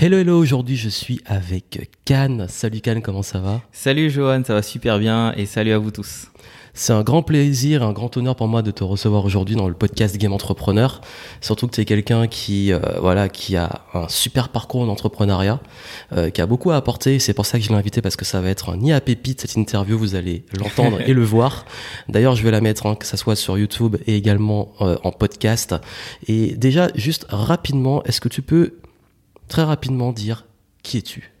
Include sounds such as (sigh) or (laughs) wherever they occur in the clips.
Hello, hello, aujourd'hui je suis avec Cannes. Salut Cannes, comment ça va? Salut Johan, ça va super bien et salut à vous tous. C'est un grand plaisir, un grand honneur pour moi de te recevoir aujourd'hui dans le podcast Game Entrepreneur. Surtout que tu es quelqu'un qui, euh, voilà, qui a un super parcours en entrepreneuriat, euh, qui a beaucoup à apporter. C'est pour ça que je l'ai invité parce que ça va être un nid à pépite cette interview. Vous allez l'entendre (laughs) et le voir. D'ailleurs, je vais la mettre, hein, que ça soit sur YouTube et également euh, en podcast. Et déjà, juste rapidement, est-ce que tu peux très rapidement dire qui es-tu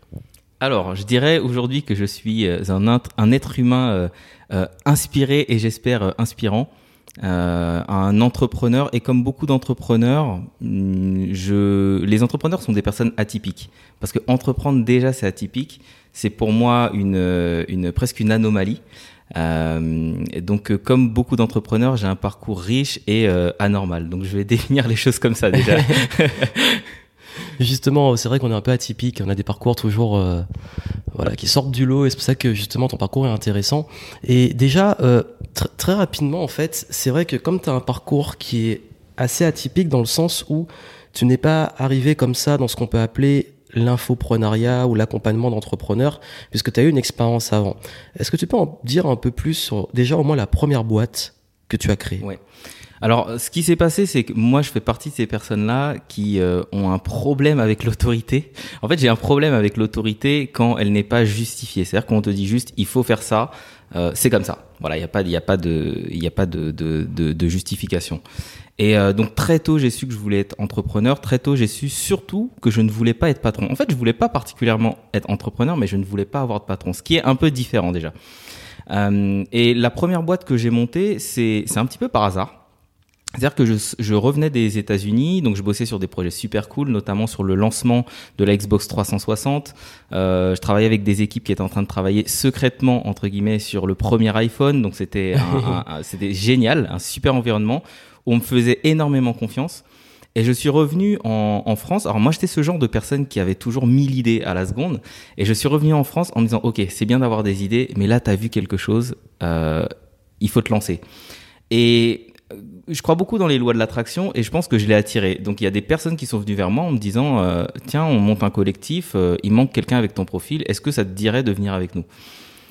Alors, je dirais aujourd'hui que je suis euh, un, un être humain euh, euh, inspiré et j'espère inspirant. un entrepreneur et comme beaucoup d'entrepreneurs, mm, je les entrepreneurs sont des personnes atypiques parce que entreprendre déjà c'est atypique, c'est pour moi une, une presque une anomalie. Donc, comme beaucoup d'entrepreneurs, j'ai un parcours riche et anormal. Donc, je vais (laughs) définir les choses comme ça déjà. (laughs) (laughs) Justement, c'est vrai qu'on est un peu atypique, on a des parcours toujours euh, voilà, qui sortent du lot et c'est pour ça que justement ton parcours est intéressant. Et déjà, euh, très rapidement en fait, c'est vrai que comme tu as un parcours qui est assez atypique dans le sens où tu n'es pas arrivé comme ça dans ce qu'on peut appeler l'infoprenariat ou l'accompagnement d'entrepreneurs, puisque tu as eu une expérience avant. Est-ce que tu peux en dire un peu plus sur déjà au moins la première boîte que tu as créée? Alors, ce qui s'est passé, c'est que moi, je fais partie de ces personnes-là qui euh, ont un problème avec l'autorité. En fait, j'ai un problème avec l'autorité quand elle n'est pas justifiée. C'est-à-dire qu'on te dit juste, il faut faire ça, euh, c'est comme ça. Voilà, il n'y a pas, de, il a pas de, de, de, justification. Et euh, donc très tôt, j'ai su que je voulais être entrepreneur. Très tôt, j'ai su surtout que je ne voulais pas être patron. En fait, je voulais pas particulièrement être entrepreneur, mais je ne voulais pas avoir de patron, ce qui est un peu différent déjà. et la première boîte que j'ai montée, c'est c'est un petit peu par hasard. C'est-à-dire que je, je, revenais des États-Unis, donc je bossais sur des projets super cool, notamment sur le lancement de la Xbox 360. Euh, je travaillais avec des équipes qui étaient en train de travailler secrètement entre guillemets sur le premier iPhone, donc c'était (laughs) c'était génial, un super environnement où on me faisait énormément confiance. Et je suis revenu en, en France. Alors moi, j'étais ce genre de personne qui avait toujours mille idées à la seconde. Et je suis revenu en France en me disant, ok, c'est bien d'avoir des idées, mais là, t'as vu quelque chose, euh, il faut te lancer. Et je crois beaucoup dans les lois de l'attraction et je pense que je l'ai attiré. Donc il y a des personnes qui sont venues vers moi en me disant euh, tiens on monte un collectif, euh, il manque quelqu'un avec ton profil, est-ce que ça te dirait de venir avec nous?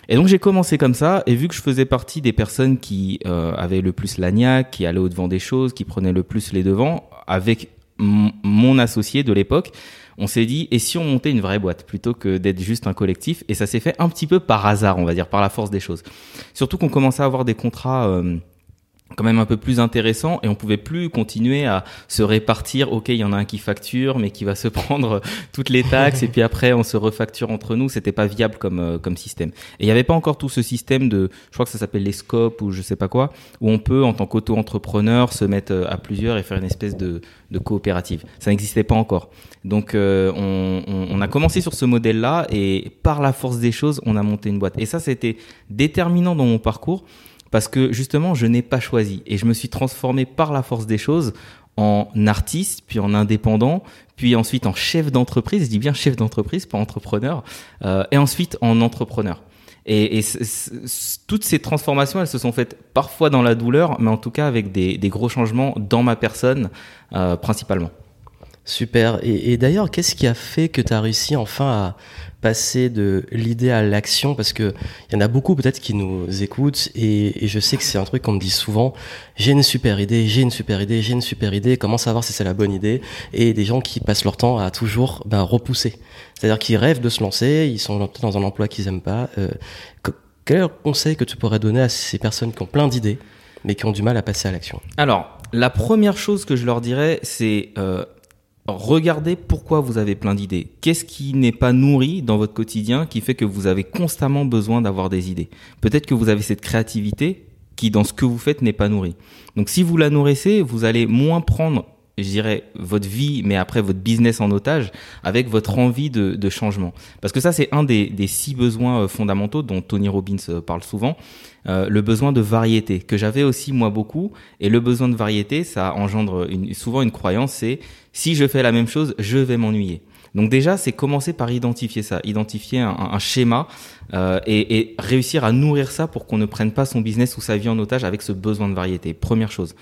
Et donc j'ai commencé comme ça et vu que je faisais partie des personnes qui euh, avaient le plus l'agnac, qui allaient au devant des choses, qui prenaient le plus les devants, avec mon associé de l'époque, on s'est dit et si on montait une vraie boîte plutôt que d'être juste un collectif? Et ça s'est fait un petit peu par hasard on va dire par la force des choses. Surtout qu'on commençait à avoir des contrats quand même un peu plus intéressant et on pouvait plus continuer à se répartir ok il y en a un qui facture mais qui va se (laughs) prendre toutes les taxes et puis après on se refacture entre nous. C'était pas viable comme euh, comme système. Et il n'y avait pas encore tout ce système de je crois que ça s'appelle les scopes ou je sais pas quoi où on peut en tant qu'auto-entrepreneur se mettre euh, à plusieurs et faire une espèce de, de coopérative. Ça n'existait pas encore. Donc euh, on, on, on a commencé sur ce modèle là et par la force des choses on a monté une boîte. Et ça c'était déterminant dans mon parcours parce que justement, je n'ai pas choisi et je me suis transformé par la force des choses en artiste, puis en indépendant, puis ensuite en chef d'entreprise, je dis bien chef d'entreprise, pas entrepreneur, euh, et ensuite en entrepreneur. Et, toutes ces transformations, elles se sont faites parfois dans la douleur, mais en tout cas avec des, des gros changements dans ma personne euh, principalement. Super. Et, d'ailleurs, qu'est-ce qui a fait que tu as réussi enfin à passer de l'idée à l'action? Parce que il y en a beaucoup peut-être qui nous écoutent et, et je sais que c'est un truc qu'on me dit souvent. J'ai une super idée, j'ai une super idée, j'ai une super idée. Comment savoir si c'est la bonne idée? Et des gens qui passent leur temps à toujours ben, repousser. C'est-à-dire qu'ils rêvent de se lancer, ils sont dans un emploi qu'ils aiment pas. Euh, quel conseil que tu pourrais donner à ces personnes qui ont plein d'idées mais qui ont du mal à passer à l'action? Alors, la première chose que je leur dirais, c'est euh, regardez pourquoi vous avez plein d'idées. Qu'est-ce qui n'est pas nourri dans votre quotidien qui fait que vous avez constamment besoin d'avoir des idées? Peut-être que vous avez cette créativité qui, dans ce que vous faites, n'est pas nourrie. Donc si vous la nourrissez, vous allez moins prendre je dirais, votre vie, mais après votre business en otage, avec votre envie de, de changement. Parce que ça, c'est un des, des, six besoins euh, fondamentaux dont Tony Robbins euh, parle souvent, euh, le besoin de variété, que j'avais aussi moi beaucoup. Et le besoin de variété, ça engendre une, souvent une croyance, c'est si je fais la même chose, je vais m'ennuyer. Donc déjà, c'est commencer par identifier ça, identifier un, un schéma euh, et, et réussir à nourrir ça pour qu'on ne prenne pas son business ou sa vie en otage avec ce besoin de variété. Première chose.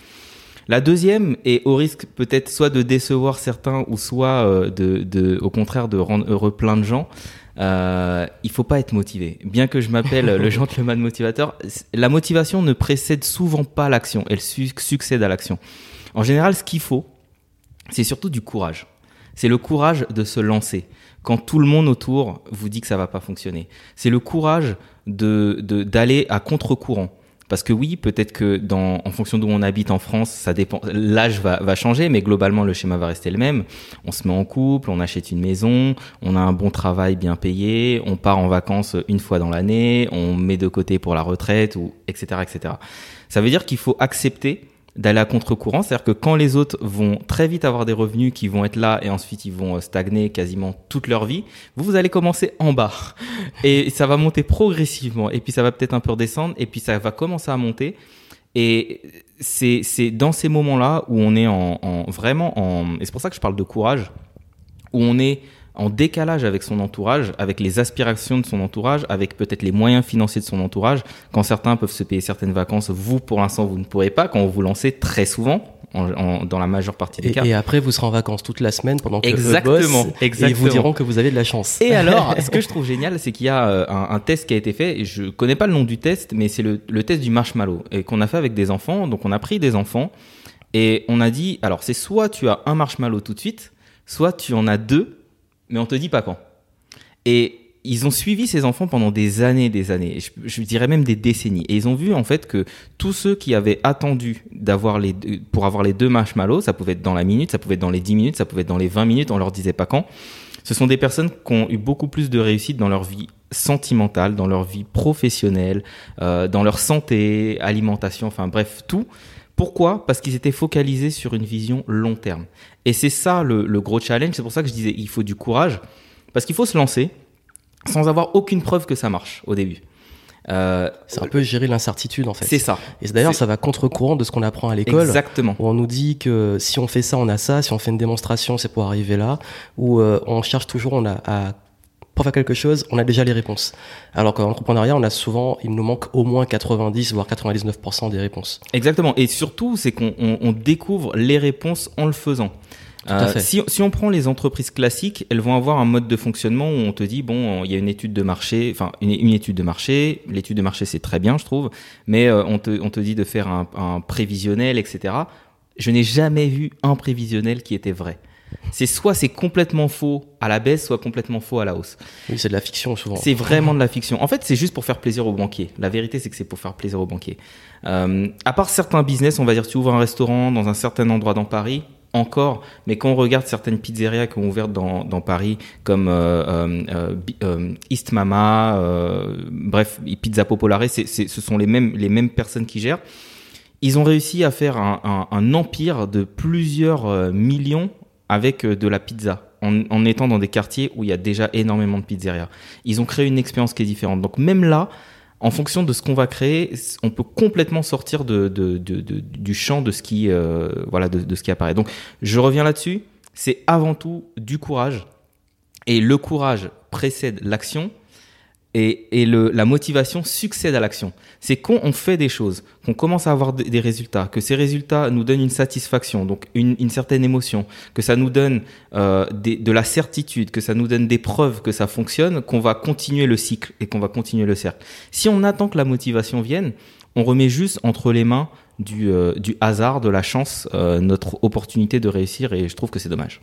La deuxième, et au risque peut-être soit de décevoir certains ou soit euh, de, de, au contraire de rendre heureux plein de gens, euh, il faut pas être motivé. Bien que je m'appelle (laughs) le gentleman motivateur, la motivation ne précède souvent pas l'action, elle succède à l'action. En général, ce qu'il faut, c'est surtout du courage. C'est le courage de se lancer quand tout le monde autour vous dit que ça va pas fonctionner. C'est le courage de d'aller à contre-courant. Parce que oui, peut-être que dans, en fonction d'où on habite en France, ça dépend. L'âge va, va changer, mais globalement le schéma va rester le même. On se met en couple, on achète une maison, on a un bon travail bien payé, on part en vacances une fois dans l'année, on met de côté pour la retraite ou etc etc. Ça veut dire qu'il faut accepter d'aller à contre-courant, c'est-à-dire que quand les autres vont très vite avoir des revenus qui vont être là et ensuite ils vont euh, stagner quasiment toute leur vie, vous vous allez commencer en bas. (laughs) Et ça va monter progressivement. Et puis ça va peut-être un peu redescendre. Et puis ça va commencer à monter. Et c'est c'est dans ces moments-là où on est en, en vraiment en et c'est pour ça que je parle de courage où on est en décalage avec son entourage, avec les aspirations de son entourage, avec peut-être les moyens financiers de son entourage. Quand certains peuvent se payer certaines vacances, vous, pour l'instant, vous ne pourrez pas. Quand vous vous lancez très souvent, en, dans la majeure partie des et, cas. Et après, vous serez en vacances toute la semaine pendant que exactement, bossent, exactement. et ils vous diront que vous avez de la chance. Et (laughs) alors, ce que je trouve génial, c'est qu'il y a euh, un, un, test qui a été fait. Et je connais pas le nom du test, mais c'est le, le, test du marshmallow et qu'on a fait avec des enfants. Donc, on a pris des enfants et on a dit, alors c'est soit tu as un marshmallow tout de suite, soit tu en as deux mais on te dit pas quand. Et ils ont suivi ces enfants pendant des années, des années, je, dirais même des décennies. Et ils ont vu en fait que tous ceux qui avaient attendu d'avoir les pour avoir les deux marshmallows, ça pouvait être dans la minute, ça pouvait être dans les 10 minutes, ça pouvait être dans les 20 minutes, on leur disait pas quand. Ce sont des personnes qui ont eu beaucoup plus de réussite dans leur vie sentimentale, dans leur vie professionnelle, euh, dans leur santé, alimentation, enfin bref, tout. Pourquoi? Parce qu'ils étaient focalisés sur une vision long terme. Et c'est ça le, le, gros challenge. C'est pour ça que je disais il faut du courage. Parce qu'il faut se lancer sans avoir aucune preuve que ça marche au début. Euh, c'est un peu gérer l'incertitude en fait. C'est ça. Et d'ailleurs, ça va contre-courant de ce qu'on apprend à l'école. Exactement. Où on nous dit que si on fait ça, on a ça. Si on fait une démonstration, c'est pour arriver là. Où euh, on cherche toujours, on a à pour faire quelque chose, on a déjà les réponses. Alors qu'en entrepreneuriat, on a souvent, il nous manque au moins 90 voire 99% des réponses. Exactement. Et surtout, c'est qu'on on, on découvre les réponses en le faisant. Euh, si, si, on prend les entreprises classiques, elles vont avoir un mode de fonctionnement où on te dit bon, il y a une étude de marché, enfin une, une, étude de marché. L'étude de marché c'est très bien, je trouve, mais euh, on, te, on te dit de faire un, un prévisionnel, etc. Je n'ai jamais vu un prévisionnel qui était vrai. C'est soit c'est complètement faux à la baisse, soit complètement faux à la hausse. Oui, c'est de la fiction souvent. C'est vraiment de la fiction. En fait, c'est juste pour faire plaisir aux banquiers. La vérité, c'est que c'est pour faire plaisir aux banquiers. Euh, à part certains business, on va dire, tu ouvres un restaurant dans un certain endroit dans Paris, encore, mais quand on regarde certaines pizzerias qui ont ouvert dans, dans Paris, comme euh, euh, euh, East Mama, bref, Pizza Popolare, c'est, c'est, ce sont les mêmes, les mêmes personnes qui gèrent. Ils ont réussi à faire un, un, un empire de plusieurs millions avec de la pizza, en, en, étant dans des quartiers où il y a déjà énormément de pizzerias. Ils ont créé une expérience qui est différente. Donc même là, en fonction de ce qu'on va créer, on peut complètement sortir de, de, de du champ de ce qui, euh, voilà, de, ce qui apparaît. Donc, je reviens là-dessus. C'est avant tout du courage, et le courage précède l'action, et, et le, la motivation succède à l'action. C'est quand on fait des choses, qu'on commence à avoir des résultats, que ces résultats nous donnent une satisfaction, donc une, une certaine émotion, que ça nous donne euh, des, de la certitude, que ça nous donne des preuves que ça fonctionne, qu'on va continuer le cycle et qu'on va continuer le cercle. Si on attend que la motivation vienne, on remet juste entre les mains du, euh, du hasard, de la chance, euh, notre opportunité de réussir, et je trouve que c'est dommage.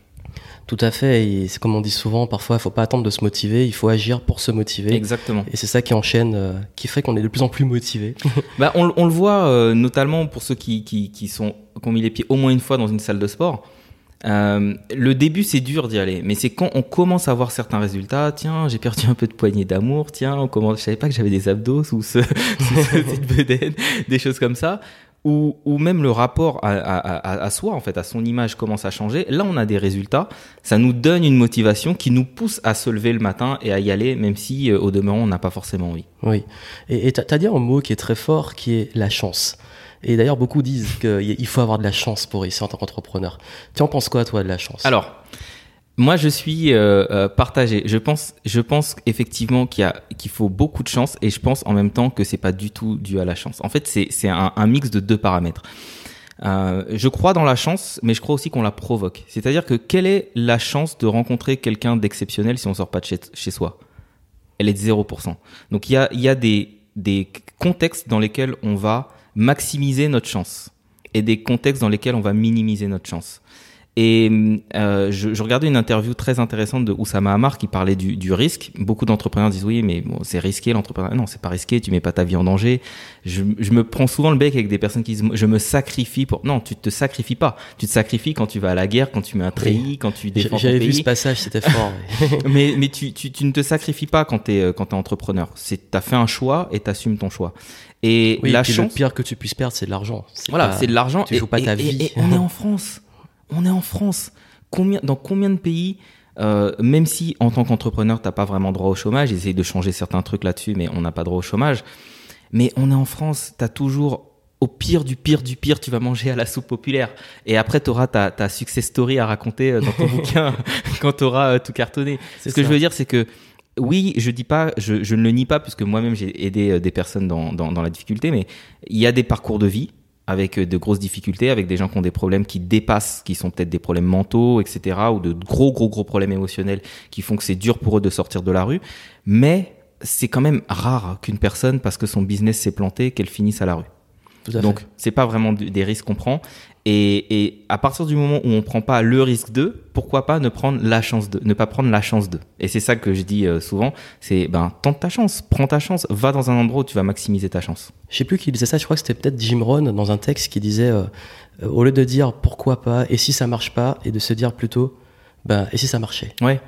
Tout à fait. Et c'est comme on dit souvent, parfois, il faut pas attendre de se motiver, il faut agir pour se motiver. Exactement. Et c'est ça qui enchaîne, euh, qui fait qu'on est de plus en plus motivé. (laughs) bah, on, on, le voit notamment pour ceux qui, qui, qui, sont, qui ont mis les pieds au moins une fois dans une salle de sport. Euh, le début, c'est dur d'y aller, mais c'est quand on commence à voir certains résultats. Tiens, j'ai perdu un peu de poignée d'amour. Tiens, on commence, je savais pas que j'avais des abdos ou ce, (laughs) (laughs) cette bedaine, des choses comme ça ou, ou même le rapport à, à, à, soi, en fait, à son image commence à changer, là on a des résultats, ça nous donne une motivation qui nous pousse à se lever le matin et à y aller, même si euh, au demeurant on n'a pas forcément envie. Oui, et tu as dit un mot qui est très fort, qui est la chance. Et d'ailleurs beaucoup disent qu'il faut avoir de la chance pour réussir en tant qu'entrepreneur. Tu en penses quoi toi de la chance? Alors, moi, je suis euh, euh, partagé. Je pense, je pense effectivement qu'il qu'il faut beaucoup de chance, et je pense en même temps que c'est pas du tout dû à la chance. En fait, c'est un, un, mix de deux paramètres. Euh, je crois dans la chance, mais je crois aussi qu'on la provoque. C'est-à-dire que quelle est la chance de rencontrer quelqu'un d'exceptionnel si on sort pas de chez, chez soi? Elle est de 0%. Donc il y a, y a des, des contextes dans lesquels on va maximiser notre chance et des contextes dans lesquels on va minimiser notre chance. Et euh, je, je, regardais une interview très intéressante de Oussama Hamar qui parlait du, du risque. Beaucoup d'entrepreneurs disent oui, mais bon, c'est risqué l'entrepreneuriat. Non, c'est pas risqué. Tu mets pas ta vie en danger. Je, je, me prends souvent le bec avec des personnes qui disent je me sacrifie pour. Non, tu te sacrifies pas. Tu te sacrifies quand tu vas à la guerre, quand tu mets un treillis, quand tu défends ton J'avais vu ce passage, c'était fort. (laughs) mais mais tu, tu, tu ne te sacrifies pas quand t'es euh, quand t'es entrepreneur. C'est t'as fait un choix et t'assumes ton choix. Et oui, la et chance. Le pire que tu puisses perdre, c'est de l'argent. Voilà, c'est de l'argent. Tu joues pas et, ta et, vie. Et, on est en France. On est en France. Combien, dans combien de pays, euh, même si en tant qu'entrepreneur, t'as pas vraiment droit au chômage, j'essaie de changer certains trucs là-dessus, mais on n'a pas droit au chômage. Mais on est en France, t'as toujours au pire du pire du pire, tu vas manger à la soupe populaire. Et après, tu auras ta, ta success story à raconter dans ton (laughs) bouquin (laughs) quand tu auras tout cartonné. Ce que je veux dire, c'est que oui, je dis pas, je, je ne le nie pas, puisque moi-même j'ai aidé des personnes dans, dans, dans la difficulté, mais il y a des parcours de vie avec de grosses difficultés, avec des gens qui ont des problèmes qui dépassent, qui sont peut-être des problèmes mentaux, etc., ou de gros, gros, gros problèmes émotionnels qui font que c'est dur pour eux de sortir de la rue. Mais c'est quand même rare qu'une personne, parce que son business s'est planté, qu'elle finisse à la rue. Tout à Donc, c'est pas vraiment des risques qu'on prend. Et, et, à partir du moment où on prend pas le risque de, pourquoi pas ne prendre la chance de, ne pas prendre la chance de. Et c'est ça que je dis euh, souvent, c'est ben tente ta chance, prends ta chance, va dans un endroit où tu vas maximiser ta chance. Je sais plus qui disait ça, je crois que c'était peut-être Jim Rohn dans un texte qui disait euh, euh, au lieu de dire pourquoi pas et si ça marche pas et de se dire plutôt ben et si ça marchait. Ouais.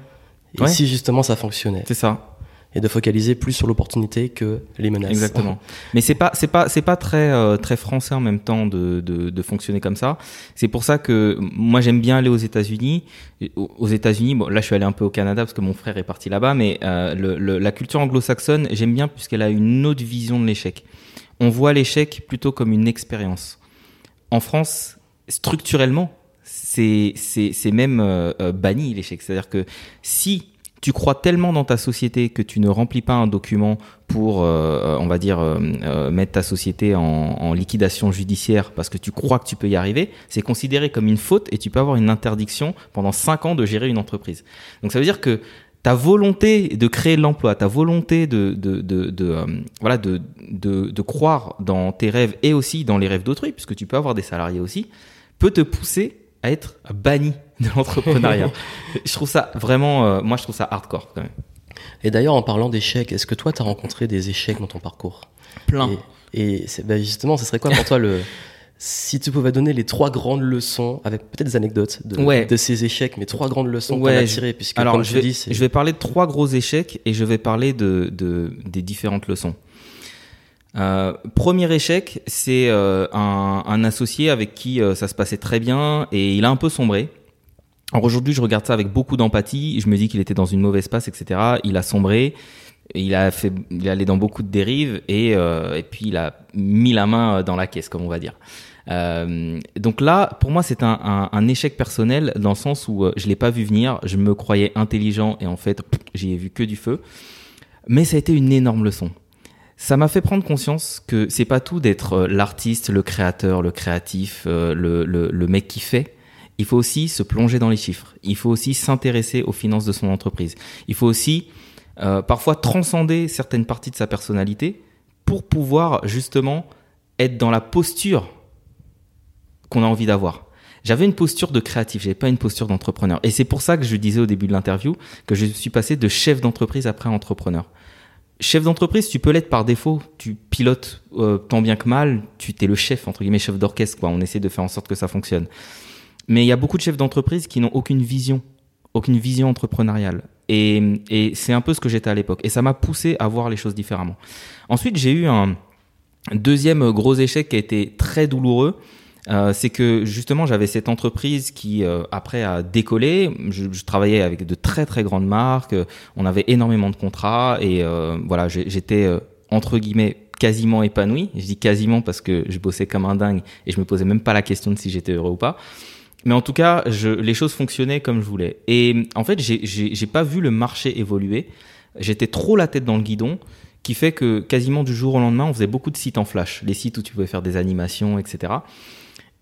Et Ouais. si justement ça fonctionnait C'est ça. Et de focaliser plus sur l'opportunité que les menaces. Exactement. Mais c'est pas c'est pas c'est pas très euh, très français en même temps de de, de fonctionner comme ça. C'est pour ça que moi j'aime bien aller aux États-Unis. Aux États-Unis, bon là je suis allé un peu au Canada parce que mon frère est parti là-bas, mais euh, le, le- la culture anglo-saxonne j'aime bien puisqu'elle a une autre vision de l'échec. On voit l'échec plutôt comme une expérience. En France, structurellement, c'est c'est c'est même euh, euh, banni l'échec. C'est-à-dire que si tu crois tellement dans ta société que tu ne remplis pas un document pour, euh, on va dire, euh, euh, mettre ta société en, liquidation judiciaire parce que tu crois que tu peux y arriver, c'est considéré comme une faute et tu peux avoir une interdiction pendant 5 ans de gérer une entreprise. Donc ça veut dire que ta volonté de créer l'emploi, ta volonté de, de, de, euh, de, de, de croire dans tes rêves et aussi dans les rêves d'autrui, puisque tu peux avoir des salariés aussi, peut te pousser à être banni de l'entrepreneuriat. (laughs) je trouve ça vraiment, euh, moi je trouve ça hardcore quand même. Et d'ailleurs en parlant d'échecs, est-ce que toi tu as rencontré des échecs dans ton parcours? Plein. Et, et c'est- ben, justement, ce serait quoi pour toi le (laughs) si tu pouvais donner les trois grandes leçons, avec peut-être des anecdotes de, Ouais. de ces échecs, mais trois grandes leçons Ouais, qu'on a je- tirées, puisque Alors, comme je vais, dis, c'est je vais parler de trois gros échecs et je vais parler de, de des différentes leçons. Euh, premier échec, c'est euh, un, un associé avec qui euh, ça se passait très bien et il a un peu sombré. Alors aujourd'hui, je regarde ça avec beaucoup d'empathie. Je me dis qu'il était dans une mauvaise passe, etc. Il a sombré, il a fait, il est allé dans beaucoup de dérives et, euh, puis il a mis la main dans la caisse, comme on va dire. Euh, donc là, pour moi, c'est un, échec personnel dans le sens où euh, je l'ai pas vu venir. Je me croyais intelligent et en fait, j'y ai vu que du feu. Mais ça a été une énorme leçon. Ça m'a fait prendre conscience que c'est pas tout d'être euh, l'artiste, le créateur, le créatif, euh, le mec qui fait. Il faut aussi se plonger dans les chiffres. Il faut aussi s'intéresser aux finances de son entreprise. Il faut aussi euh, parfois transcender certaines parties de sa personnalité pour pouvoir justement être dans la posture qu'on a envie d'avoir. J'avais une posture de créatif, j'avais pas une posture d'entrepreneur. Et c'est pour ça que je disais au début de l'interview que je suis passé de chef d'entreprise après entrepreneur. Chef d'entreprise, tu peux l'être par défaut. Tu pilotes euh, tant bien que mal. Tu t'es le chef entre guillemets, chef d'orchestre. Quoi. On essaie de faire en sorte que ça fonctionne. Mais il y a beaucoup de chefs d'entreprise qui n'ont aucune vision, aucune vision entrepreneuriale. Et, et c'est un peu ce que j'étais à l'époque. Et ça m'a poussé à voir les choses différemment. Ensuite, j'ai eu un deuxième gros échec qui a été très douloureux. Euh, c'est que justement j'avais cette entreprise qui euh, après a décollé. Je, je, travaillais avec de très très grandes marques. On avait énormément de contrats et euh, voilà j'étais entre guillemets quasiment épanoui. Je dis quasiment parce que je bossais comme un dingue et je me posais même pas la question de si j'étais heureux ou pas. Mais en tout cas, les choses fonctionnaient comme je voulais. Et en fait, j'ai pas vu le marché évoluer. J'étais trop la tête dans le guidon, qui fait que quasiment du jour au lendemain, on faisait beaucoup de sites en flash, les sites où tu pouvais faire des animations, etc.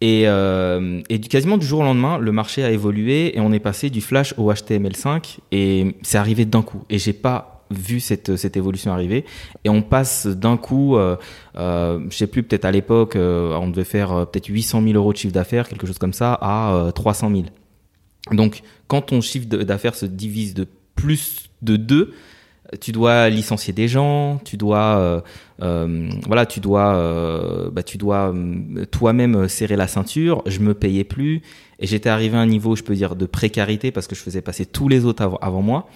Et, euh, et du, quasiment du jour au lendemain, le marché a évolué et on est passé du Flash au HTML5 et c'est arrivé d'un coup. Et j'ai pas vu cette, cette évolution arriver. Et on passe d'un coup, euh, euh, je sais plus, peut-être à l'époque, euh, on devait faire euh, peut-être 800 000 euros de chiffre d'affaires, quelque chose comme ça, à euh, 300 000. Donc, quand ton chiffre d'affaires se divise de plus de 2, tu dois licencier des gens, tu dois, euh, euh, voilà, tu dois, euh, bah, tu dois euh, toi-même serrer la ceinture. Je me payais plus et j'étais arrivé à un niveau, je peux dire, de précarité parce que je faisais passer tous les autres avant moi.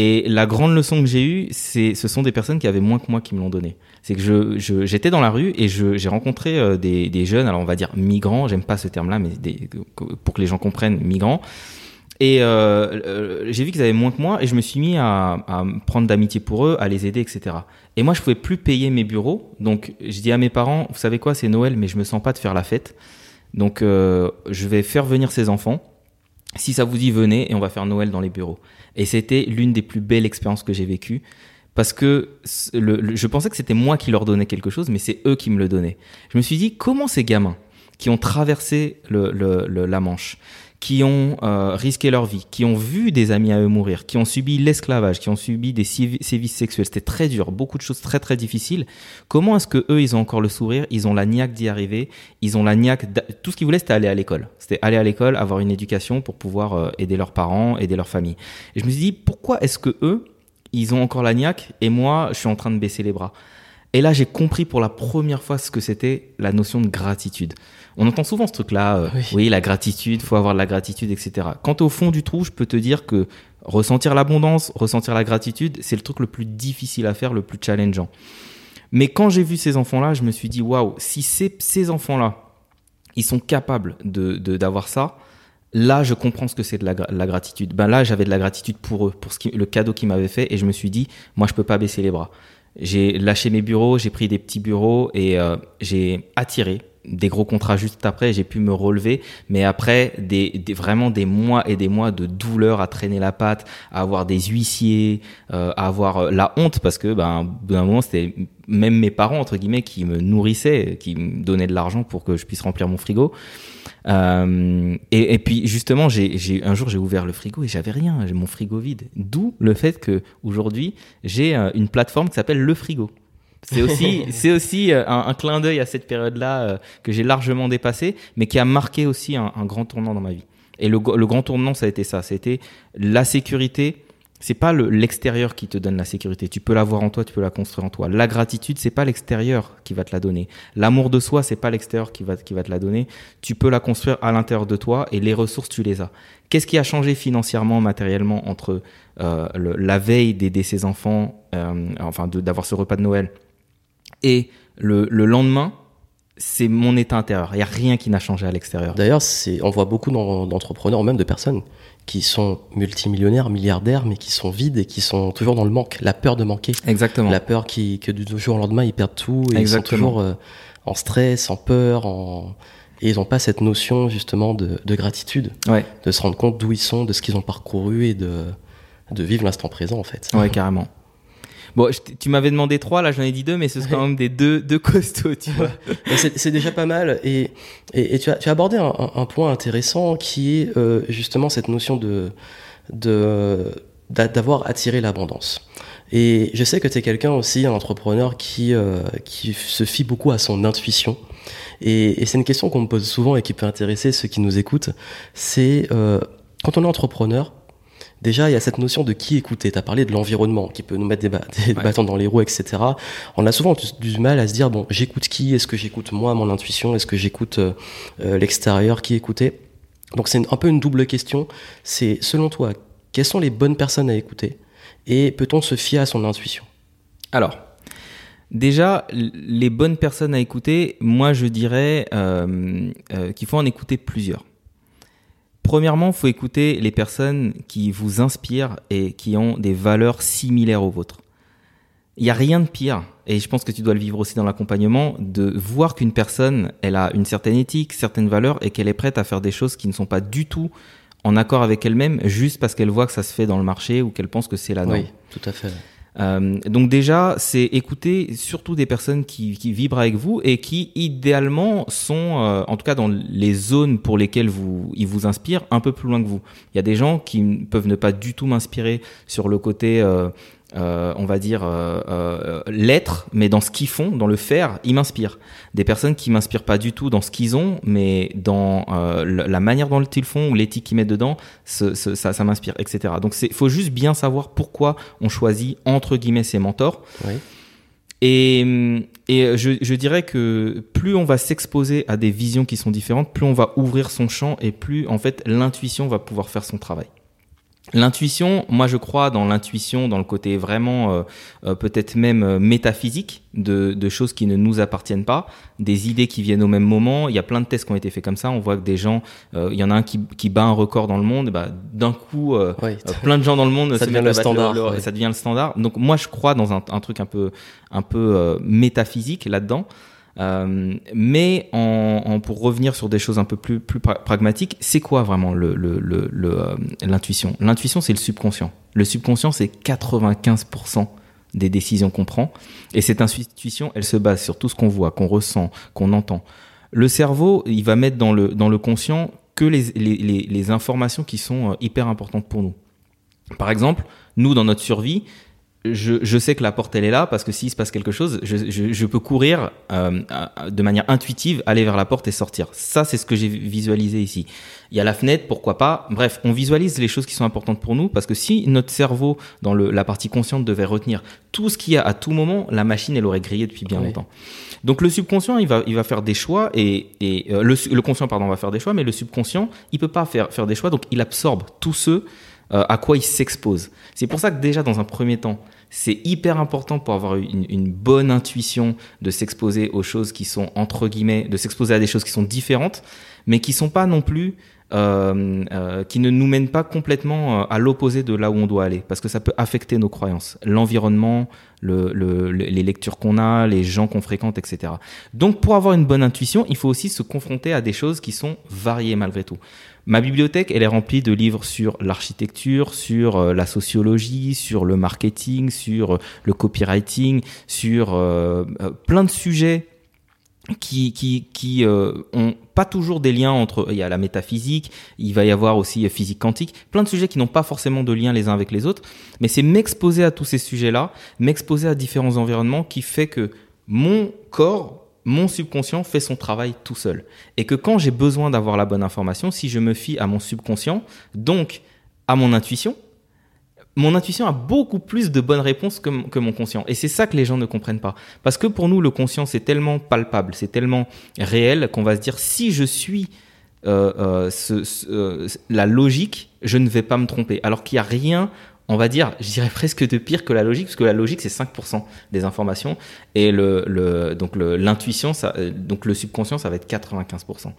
Et la grande leçon que j'ai eue, c'est, ce sont des personnes qui avaient moins que moi qui me l'ont donné. C'est que j'étais dans la rue et j'ai rencontré euh, des, jeunes, alors on va dire migrants, j'aime pas ce terme-là, mais pour que les gens comprennent, migrants. Et euh, euh, j'ai vu qu'ils avaient moins que moi et je me suis mis à, prendre d'amitié pour eux, à les aider, etc. Et moi, je pouvais plus payer mes bureaux, donc je dis à mes parents, vous savez quoi, c'est Noël, mais je me sens pas de faire la fête, donc je vais faire venir ces enfants. Si ça vous dit, venez et on va faire Noël dans les bureaux. Et c'était l'une des plus belles expériences que j'ai vécues parce que je pensais que c'était moi qui leur donnais quelque chose, mais c'est eux qui me le donnaient. Je me suis dit, comment ces gamins qui ont traversé le- la Manche, qui ont euh, risqué leur vie, qui ont vu des amis à eux mourir, qui ont subi l'esclavage, qui ont subi des sévi- sévices sexuels, c'était très dur, beaucoup de choses très très difficiles. Comment est-ce que eux, ils ont encore le sourire, ils ont la niaque d'y arriver, ils ont la niaque, tout ce qu'ils voulaient, c'était aller à l'école. C'était aller à l'école, avoir une éducation pour pouvoir euh, aider leurs parents, aider leur famille. Et je me suis dit, pourquoi est-ce que eux, ils ont encore la niaque et moi, je suis en train de baisser les bras? Et là, j'ai compris pour la première fois ce que c'était la notion de gratitude. On entend souvent ce truc-là, euh, Oui. oui. la gratitude, faut avoir de la gratitude, etc. Quand au fond du trou, je peux te dire que ressentir l'abondance, ressentir la gratitude, c'est le truc le plus difficile à faire, le plus challengeant. Mais quand j'ai vu ces enfants-là, je me suis dit, waouh, si ces, ces enfants-là, ils sont capables de de- d'avoir ça, là, je comprends ce que c'est de la, gra- la gratitude. Ben là, j'avais de la gratitude pour eux, pour ce qui, le cadeau qu'ils m'avaient fait, et je me suis dit, moi, je peux pas baisser les bras. J'ai lâché mes bureaux, j'ai pris des petits bureaux et euh, j'ai attiré des gros contrats juste après, j'ai pu me relever, mais après des, vraiment des mois et des mois de douleur à traîner la patte, à avoir des huissiers, euh, à avoir euh, la honte parce que ben d'un moment c'était même mes parents entre guillemets qui me nourrissaient, qui me donnaient de l'argent pour que je puisse remplir mon frigo. Euh, et, puis justement, un jour j'ai ouvert le frigo et j'avais rien, j'ai mon frigo vide. D'où le fait que aujourd'hui j'ai une plateforme qui s'appelle Le Frigo. C'est aussi, (laughs) c'est aussi euh, un, un clin d'œil à cette période-là euh, que j'ai largement dépassé, mais qui a marqué aussi un, un grand tournant dans ma vie. Et le, le grand tournant, ça a été ça. C'était la sécurité. C'est pas le- l'extérieur qui te donne la sécurité. Tu peux l'avoir en toi, tu peux la construire en toi. La gratitude, c'est pas l'extérieur qui va te la donner. L'amour de soi, c'est pas l'extérieur qui va, qui va te la donner. Tu peux la construire à l'intérieur de toi et les ressources, tu les as. Qu'est-ce qui a changé financièrement, matériellement entre euh, le- la veille d'aider ses enfants, euh, enfin d'avoir ce repas de Noël et le, le lendemain, c'est mon état intérieur. Il n'y a rien qui n'a changé à l'extérieur. D'ailleurs, on voit beaucoup d'en- d'entrepreneurs, même de personnes, qui sont multimillionnaires, milliardaires, mais qui sont vides et qui sont toujours dans le manque. La peur de manquer. Exactement. La peur qui, que du jour au lendemain, ils perdent tout et ils sont Exactement. toujours euh, en stress, en peur, en... et ils n'ont pas cette notion justement de, de gratitude, Ouais, de se rendre compte d'où ils sont, de ce qu'ils ont parcouru et de, de vivre l'instant présent en fait. ouais, carrément. Bon, je tu m'avais demandé trois, là j'en ai dit deux, mais ce sont quand même des deux, deux costauds, tu vois. C'est déjà pas mal. Et, et, et tu, as, tu as abordé un, point intéressant qui est euh, justement cette notion de de- d'a- d'avoir attiré l'abondance. Et je sais que tu es quelqu'un aussi, un entrepreneur qui, euh, qui se fie beaucoup à son intuition. Et, et c'est une question qu'on me pose souvent et qui peut intéresser ceux qui nous écoutent. C'est euh, quand on est entrepreneur, déjà il y a cette notion de qui écouter. Tu as parlé de l'environnement qui peut nous mettre des, ba- (laughs) des Ouais. bâtons dans les roues, etc. On a souvent du, mal à se dire bon, j'écoute qui? Est-ce que j'écoute moi, mon intuition? Est-ce que j'écoute euh, euh, l'extérieur? Qui écouter? Donc c'est un peu une double question. C'est selon toi, quelles sont les bonnes personnes à écouter? Et peut-on se fier à son intuition? Alors, déjà, les bonnes personnes à écouter, moi je dirais euh, euh, qu'il faut en écouter plusieurs. Premièrement, il faut écouter les personnes qui vous inspirent et qui ont des valeurs similaires aux vôtres. Il n'y a rien de pire, et je pense que tu dois le vivre aussi dans l'accompagnement, de voir qu'une personne, elle a une certaine éthique, certaines valeurs, et qu'elle est prête à faire des choses qui ne sont pas du tout en accord avec elle-même, juste parce qu'elle voit que ça se fait dans le marché ou qu'elle pense que c'est la norme. Oui, tout à fait. Euh, donc déjà, c'est écouter surtout des personnes qui, qui, vibrent avec vous et qui idéalement sont, euh, en tout cas dans les zones pour lesquelles vous, ils vous inspirent, un peu plus loin que vous. Il y a des gens qui peuvent ne pas du tout m'inspirer sur le côté euh, euh, on va dire, euh, euh, l'être, mais dans ce qu'ils font, dans le faire, ils m'inspirent. Des personnes qui m'inspirent pas du tout dans ce qu'ils ont, mais dans la manière dont ils font ou l'éthique qu'ils mettent dedans, ça, ça m'inspire, etc. Donc il faut juste bien savoir pourquoi on choisit entre guillemets ses mentors. Et, et je, je, dirais que plus on va s'exposer à des visions qui sont différentes, plus on va ouvrir son champ et plus en fait l'intuition va pouvoir faire son travail. L'intuition, moi je crois dans l'intuition, dans le côté vraiment euh, euh, peut-être même euh, métaphysique de, de, choses qui ne nous appartiennent pas, des idées qui viennent au même moment. Il y a plein de tests qui ont été faits comme ça. On voit que des gens, il y en a un qui, qui bat un record dans le monde, bah, d'un coup, plein de gens dans le monde ça devient le standard, ça devient le standard. Donc moi je crois dans un, un truc un peu un peu métaphysique là-dedans. Euh, mais pour revenir sur des choses un peu plus, pragmatiques, c'est quoi vraiment l'intuition le, le, L'intuition, c'est le subconscient. Le subconscient, c'est 95% des décisions qu'on prend. Et cette intuition, elle se base sur tout ce qu'on voit, qu'on ressent, qu'on entend. Le cerveau, il va mettre dans le, conscient que les informations qui sont euh, hyper importantes pour nous. Par exemple, nous, dans notre survie, je, je, sais que la porte elle est là parce que s'il se passe quelque chose, je, je, je peux courir euh, de manière intuitive, aller vers la porte et sortir. Ça, c'est ce que j'ai visualisé ici. Il y a la fenêtre, pourquoi pas. Bref, on visualise les choses qui sont importantes pour nous parce que si notre cerveau, dans le, la partie consciente, devait retenir tout ce qu'il y a à tout moment, la machine, elle aurait grillé depuis bien longtemps. Donc le subconscient, il va, il va faire des choix et, et euh, le, le, conscient, pardon, va faire des choix, mais le subconscient, il peut pas faire, faire des choix, donc il absorbe tous ceux euh, à quoi il s'expose. C'est pour ça que déjà dans un premier temps, c'est hyper important pour avoir une, bonne intuition de s'exposer aux choses qui sont entre guillemets, de s'exposer à des choses qui sont différentes, mais qui sont pas non plus euh, euh, qui ne nous mènent pas complètement à l'opposé de là où on doit aller, parce que ça peut affecter nos croyances, l'environnement, le, le, les lectures qu'on a, les gens qu'on fréquente, etc. Donc pour avoir une bonne intuition, il faut aussi se confronter à des choses qui sont variées malgré tout. Ma bibliothèque, elle est remplie de livres sur l'architecture, sur euh, la sociologie, sur le marketing, sur euh, le copywriting, sur euh, plein de sujets qui qui qui ont pas toujours des liens entre il y a la métaphysique, il va y avoir aussi physique quantique, plein de sujets qui n'ont pas forcément de lien les uns avec les autres, mais c'est m'exposer à tous ces sujets-là, m'exposer à différents environnements qui fait que mon corps mon subconscient fait son travail tout seul. Et que quand j'ai besoin d'avoir la bonne information, si je me fie à mon subconscient, donc à mon intuition, mon intuition a beaucoup plus de bonnes réponses que, mon conscient. Et c'est ça que les gens ne comprennent pas. Parce que pour nous, le conscient, c'est tellement palpable, c'est tellement réel qu'on va se dire, si je suis euh, euh, euh, la logique, je ne vais pas me tromper. Alors qu'il n'y a rien on va dire, je dirais presque de pire que la logique, parce que la logique c'est 5% des informations et le, le donc l'intuition, ça, euh, donc le subconscient, ça va être 95%.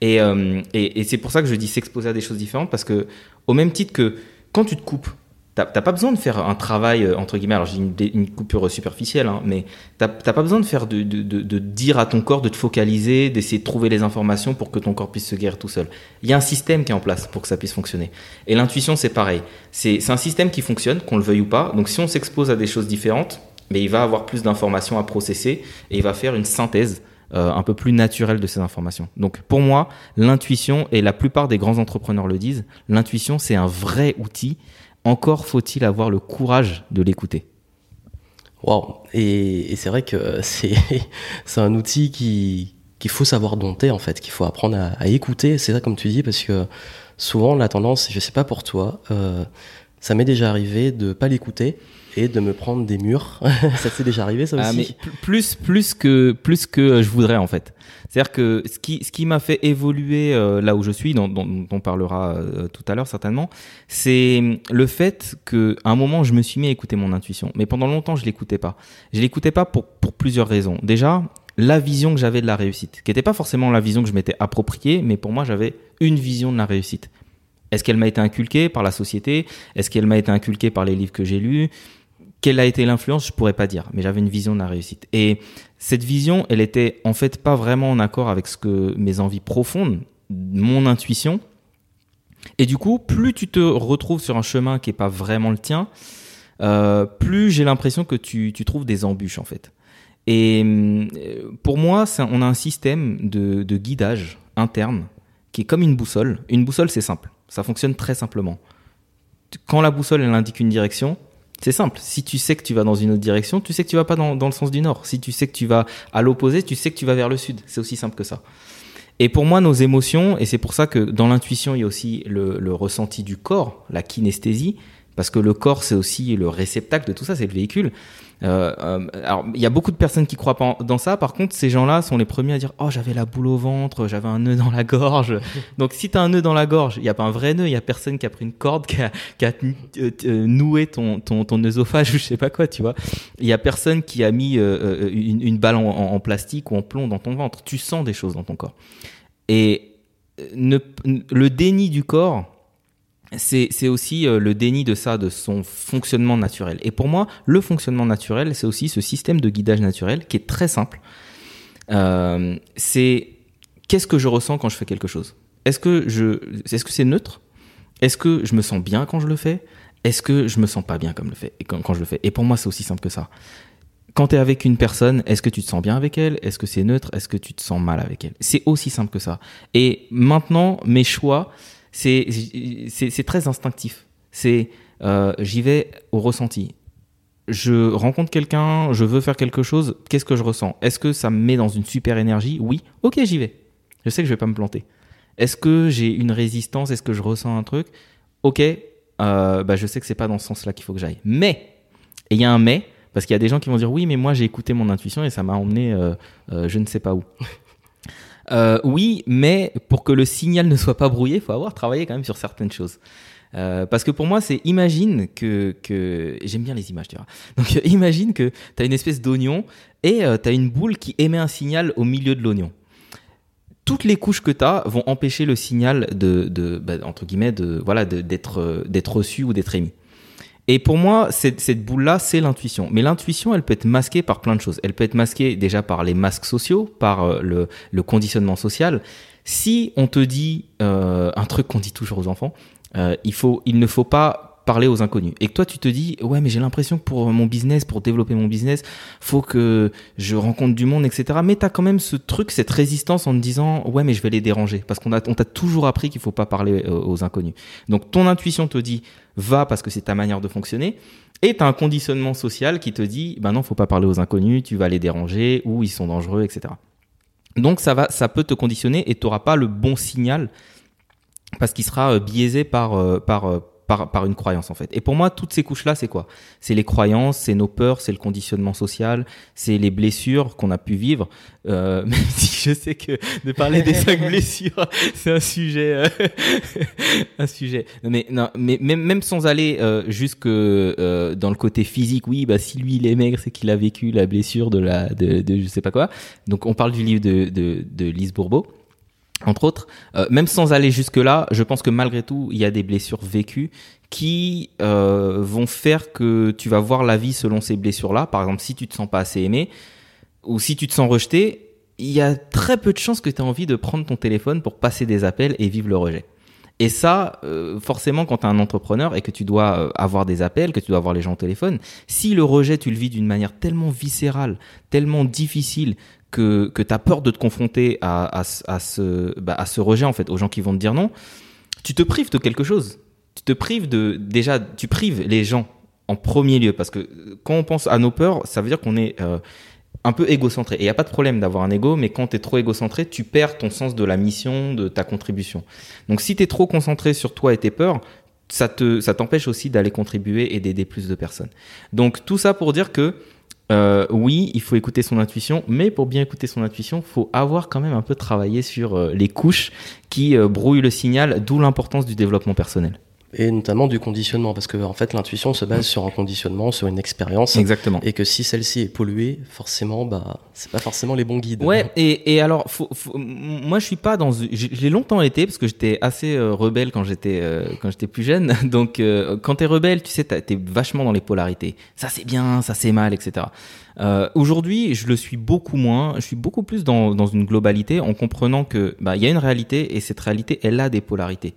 Et, euh, et, et c'est pour ça que je dis s'exposer à des choses différentes, parce que au même titre que quand tu te coupes, T'as pas besoin de faire un travail euh, entre guillemets. Alors j'ai une, une, coupure superficielle, hein, mais t'as pas besoin de faire de, de, de, de, dire à ton corps de te focaliser, d'essayer de trouver les informations pour que ton corps puisse se guérir tout seul. Il y a un système qui est en place pour que ça puisse fonctionner. Et l'intuition c'est pareil. C'est un système qui fonctionne, qu'on le veuille ou pas. Donc si on s'expose à des choses différentes, mais il va avoir plus d'informations à processer et il va faire une synthèse euh, un peu plus naturelle de ces informations. Donc pour moi, l'intuition et la plupart des grands entrepreneurs le disent, l'intuition c'est un vrai outil encore faut-il avoir le courage de l'écouter. Wow. Et, c'est vrai que (laughs) c'est c'est un outil qui qu'il faut savoir dompter en fait, qu'il faut apprendre à, écouter. C'est ça comme tu dis parce que souvent la tendance, je sais pas pour toi, euh, ça m'est déjà arrivé de pas l'écouter et de me prendre des murs. (laughs) ça s'est déjà arrivé ça ah, aussi. mais plus plus que plus que je voudrais en fait. C'est-à-dire que ce qui, ce qui m'a fait évoluer euh, là où je suis, dont, dont, on parlera euh, tout à l'heure certainement, c'est le fait que à un moment je me suis mis à écouter mon intuition, mais pendant longtemps je l'écoutais pas. Je l'écoutais pas pour pour plusieurs raisons. Déjà, la vision que j'avais de la réussite, qui n'était pas forcément la vision que je m'étais appropriée, mais pour moi j'avais une vision de la réussite. Est-ce qu'elle m'a été inculquée par la société? Est-ce qu'elle m'a été inculquée par les livres que j'ai lus? Quelle a été l'influence Je pourrais pas dire, mais j'avais une vision de la réussite. Et cette vision, elle était en fait pas vraiment en accord avec ce que mes envies profondes, mon intuition. Et du coup, plus tu te retrouves sur un chemin qui est pas vraiment le tien, euh, plus j'ai l'impression que tu, trouves des embûches en fait. Et euh, pour moi, on a un système de, de guidage interne qui est comme une boussole. Une boussole, c'est simple. Ça fonctionne très simplement. Quand la boussole, elle indique une direction, c'est simple. Si tu sais que tu vas dans une autre direction, tu sais que tu vas pas dans, dans le sens du nord. Si tu sais que tu vas à l'opposé, tu sais que tu vas vers le sud. C'est aussi simple que ça. Et pour moi, nos émotions, et c'est pour ça que dans l'intuition, il y a aussi le, le ressenti du corps, la kinesthésie, parce que le corps, c'est aussi le réceptacle de tout ça, c'est le véhicule. Euh, euh, alors, il y a beaucoup de personnes qui croient pas dans ça. Par contre, ces gens-là sont les premiers à dire Oh, j'avais la boule au ventre, j'avais un nœud dans la gorge. (laughs) Donc, si tu as un nœud dans la gorge, il n'y a pas un vrai nœud, il y a personne qui a pris une corde, qui a, qui a euh, noué ton, ton, ton œsophage ou je sais pas quoi, tu vois. Il y a personne qui a mis euh, une, une balle en, en- en plastique ou en plomb dans ton ventre. Tu sens des choses dans ton corps. Et ne, le déni du corps, c'est aussi euh, le déni de ça, de son fonctionnement naturel. Et pour moi, le fonctionnement naturel, c'est aussi ce système de guidage naturel qui est très simple. Euh, c'est qu'est-ce que je ressens quand je fais quelque chose? Est-ce que que c'est neutre? Est-ce que je me sens bien quand je le fais? Est-ce que je me sens pas bien quand, quand je le fais? Et pour moi, c'est aussi simple que ça. Quand tu es avec une personne, est-ce que tu te sens bien avec elle? Est-ce que c'est neutre? Est-ce que tu te sens mal avec elle? C'est aussi simple que ça. Et maintenant, mes choix, c'est c'est très instinctif. C'est euh, j'y vais au ressenti. Je rencontre quelqu'un, je veux faire quelque chose, qu'est-ce que je ressens? Est-ce que ça me met dans une super énergie? Oui. Ok, j'y vais. Je sais que je vais pas me planter. Est-ce que j'ai une résistance? Est-ce que je ressens un truc? Ok, euh, bah je sais que c'est pas dans ce sens-là qu'il faut que j'aille. Mais, et il y a un mais, parce qu'il y a des gens qui vont dire oui, mais moi j'ai écouté mon intuition et ça m'a emmené euh, je ne sais pas où. Euh, oui, mais pour que le signal ne soit pas brouillé, il faut avoir travaillé quand même sur certaines choses. Euh, parce que pour moi, c'est imagine que, j'aime bien les images, tu vois. (laughs) Donc euh, imagine que tu as une espèce d'oignon et tu as une boule qui émet un signal au milieu de l'oignon. Toutes les couches que tu as vont empêcher le signal de, de bah, entre guillemets, de voilà, d'être reçu ou d'être émis. Et pour moi, cette, boule-là, c'est l'intuition. Mais l'intuition, elle peut être masquée par plein de choses. Elle peut être masquée déjà par les masques sociaux, par euh, le, le conditionnement social. Si on te dit euh, un truc qu'on dit toujours aux enfants, euh, il, faut, il ne faut pas parler aux inconnus. Et que toi, tu te dis, ouais, mais j'ai l'impression que pour mon business, pour développer mon business, faut que je rencontre du monde, etc. Mais tu quand même ce truc, cette résistance en te disant, ouais, mais je vais les déranger. Parce qu'on a, on t'a toujours appris qu'il faut pas parler euh, aux inconnus. Donc ton intuition te dit, va parce que c'est ta manière de fonctionner. Et tu un conditionnement social qui te dit, ben non, faut pas parler aux inconnus, tu vas les déranger, ou ils sont dangereux, etc. Donc ça va, ça peut te conditionner et tu pas le bon signal parce qu'il sera euh, biaisé par, euh, par, euh, par, par une croyance en fait. Et pour moi, toutes ces couches-là, c'est quoi? C'est les croyances, c'est nos peurs, c'est le conditionnement social, c'est les blessures qu'on a pu vivre. Euh, (laughs) même si je sais que de parler des cinq (laughs) blessures, c'est un sujet, euh, (laughs) un sujet. Mais non, mais même, même sans aller euh, jusque euh, dans le côté physique, oui, bah si lui il est maigre, c'est qu'il a vécu la blessure de la, de, de je sais pas quoi. Donc on parle du livre de de, de Lise Bourbeau entre autres, euh, même sans aller jusque-là, je pense que malgré tout, il y a des blessures vécues qui euh, vont faire que tu vas voir la vie selon ces blessures-là. Par exemple, si tu te sens pas assez aimé ou si tu te sens rejeté, il y a très peu de chances que tu aies envie de prendre ton téléphone pour passer des appels et vivre le rejet. Et ça, euh, forcément, quand tu es un entrepreneur et que tu dois avoir des appels, que tu dois avoir les gens au téléphone, si le rejet, tu le vis d'une manière tellement viscérale, tellement difficile, que, que tu as peur de te confronter à, à, ce- bah, à ce rejet, en fait, aux gens qui vont te dire non, tu te prives de quelque chose. Tu te prives de. Déjà, tu prives les gens en premier lieu. Parce que quand on pense à nos peurs, ça veut dire qu'on est euh, un peu égocentré. Et il n'y a pas de problème d'avoir un ego, mais quand tu es trop égocentré, tu perds ton sens de la mission, de ta contribution. Donc si tu es trop concentré sur toi et tes peurs, ça te ça t'empêche aussi d'aller contribuer et d'aider plus de personnes. Donc tout ça pour dire que euh, oui, il faut écouter son intuition, mais pour bien écouter son intuition, faut avoir quand même un peu travaillé sur euh, les couches qui euh, brouillent le signal, d'où l'importance du développement personnel. Et notamment du conditionnement, parce que en fait l'intuition se base sur un conditionnement, sur une expérience, Exactement. et que si celle-ci est polluée, forcément, bah, c'est pas forcément les bons guides. Ouais, et, et alors, faut, faut- moi je suis pas dans. j'ai- Je l'ai longtemps été parce que j'étais assez euh, rebelle quand j'étais euh, quand j'étais plus jeune. (laughs) Donc, euh, quand t'es rebelle, tu sais, t'as- t'es vachement dans les polarités. Ça c'est bien, ça c'est mal, etc. Euh, Aujourd'hui, je le suis beaucoup moins. Je suis beaucoup plus dans dans une globalité, en comprenant que bah il y a une réalité et cette réalité, elle a des polarités.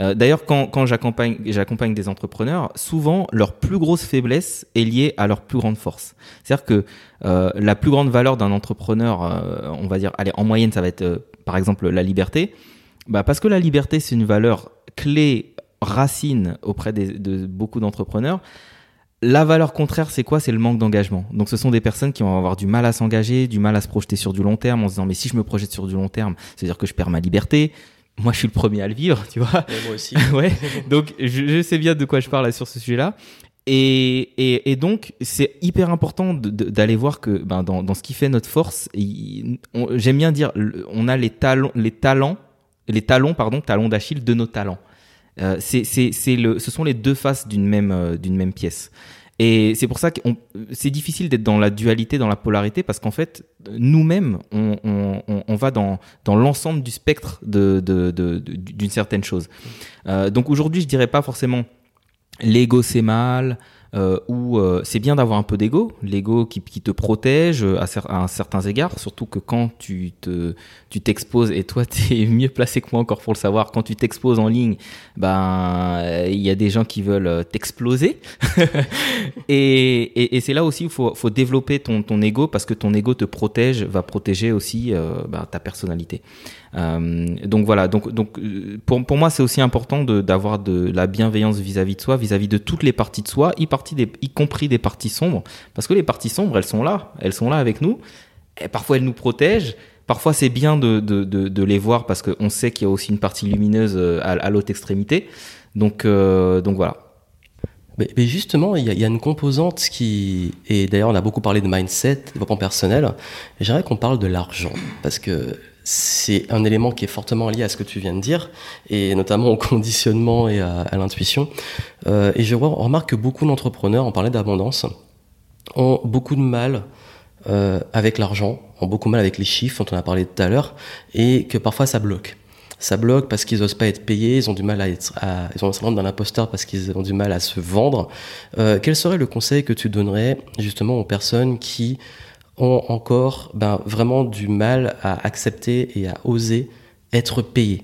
Euh, D'ailleurs, quand, quand j'accompagne des entrepreneurs, souvent leur plus grosse faiblesse est liée à leur plus grande force. C'est-à-dire que euh, la plus grande valeur d'un entrepreneur, euh, on va dire, allez, en moyenne, ça va être euh, par exemple la liberté. Bah, parce que la liberté, c'est une valeur clé, racine auprès de beaucoup d'entrepreneurs. La valeur contraire, c'est quoi? C'est le manque d'engagement. Donc, ce sont des personnes qui vont avoir du mal à s'engager, du mal à se projeter sur du long terme, en se disant mais si je me projette sur du long terme, c'est-à-dire que je perds ma liberté. Moi, je suis le premier à le vivre, tu vois. Et moi aussi. (laughs) ouais. Donc, je, je sais bien de quoi je parle là, sur ce sujet-là. Et, et, et donc, c'est hyper important d'aller voir que ben, dans, dans ce qui fait notre force, j'aime bien dire, on a les talons, les talents, les talons, pardon, talons d'Achille de nos talents. Euh, c'est, c'est, c'est le, ce sont les deux faces d'une même, euh, d'une même pièce. Et c'est pour ça que c'est difficile d'être dans la dualité, dans la polarité, parce qu'en fait, nous-mêmes, on, on, on, va dans, dans l'ensemble du spectre de, de, de, de- d'une certaine chose. Euh, donc aujourd'hui, je dirais pas forcément l'ego c'est mal, euh, ou euh, c'est bien d'avoir un peu d'ego, l'ego qui, te protège euh, à, cer- certains égards, surtout que quand tu te tu t'exposes et toi (laughs) tu es mieux placé que moi encore pour le savoir, quand tu t'exposes en ligne, ben il y a des gens qui veulent euh, t'exploser (laughs) et, et, c'est là aussi où faut, faut développer ton, ton ego parce que ton ego te protège, va protéger aussi ben, ta personnalité. Euh, donc voilà, donc, donc euh, pour, pour moi c'est aussi important d'avoir de, la bienveillance vis-à-vis de soi, vis-à-vis de toutes les parties de soi, y, partie y compris des parties sombres, parce que les parties sombres elles sont là, elles sont là avec nous, et parfois elles nous protègent. Parfois, c'est bien de, de, de, les voir parce qu'on sait qu'il y a aussi une partie lumineuse euh, à, l'autre extrémité. Donc, donc voilà. Mais, justement, il y, y a une composante qui, et d'ailleurs on a beaucoup parlé de mindset, développement personnel, j'aimerais qu'on parle de l'argent, parce que c'est un élément qui est fortement lié à ce que tu viens de dire, et notamment au (laughs) conditionnement et à, l'intuition. Euh, et je remarque que beaucoup d'entrepreneurs, on parlait d'abondance, ont beaucoup de mal euh, avec l'argent, ont beaucoup de mal avec les chiffres dont on a parlé tout à l'heure, et que parfois ça bloque. Ça bloque parce qu'ils n'osent pas être payés, ils ont du mal à être, à, ils ont le syndrome d'un imposteur parce qu'ils ont du mal à se vendre. Euh, quel serait le conseil que tu donnerais justement aux personnes qui ont encore ben, vraiment du mal à accepter et à oser être payés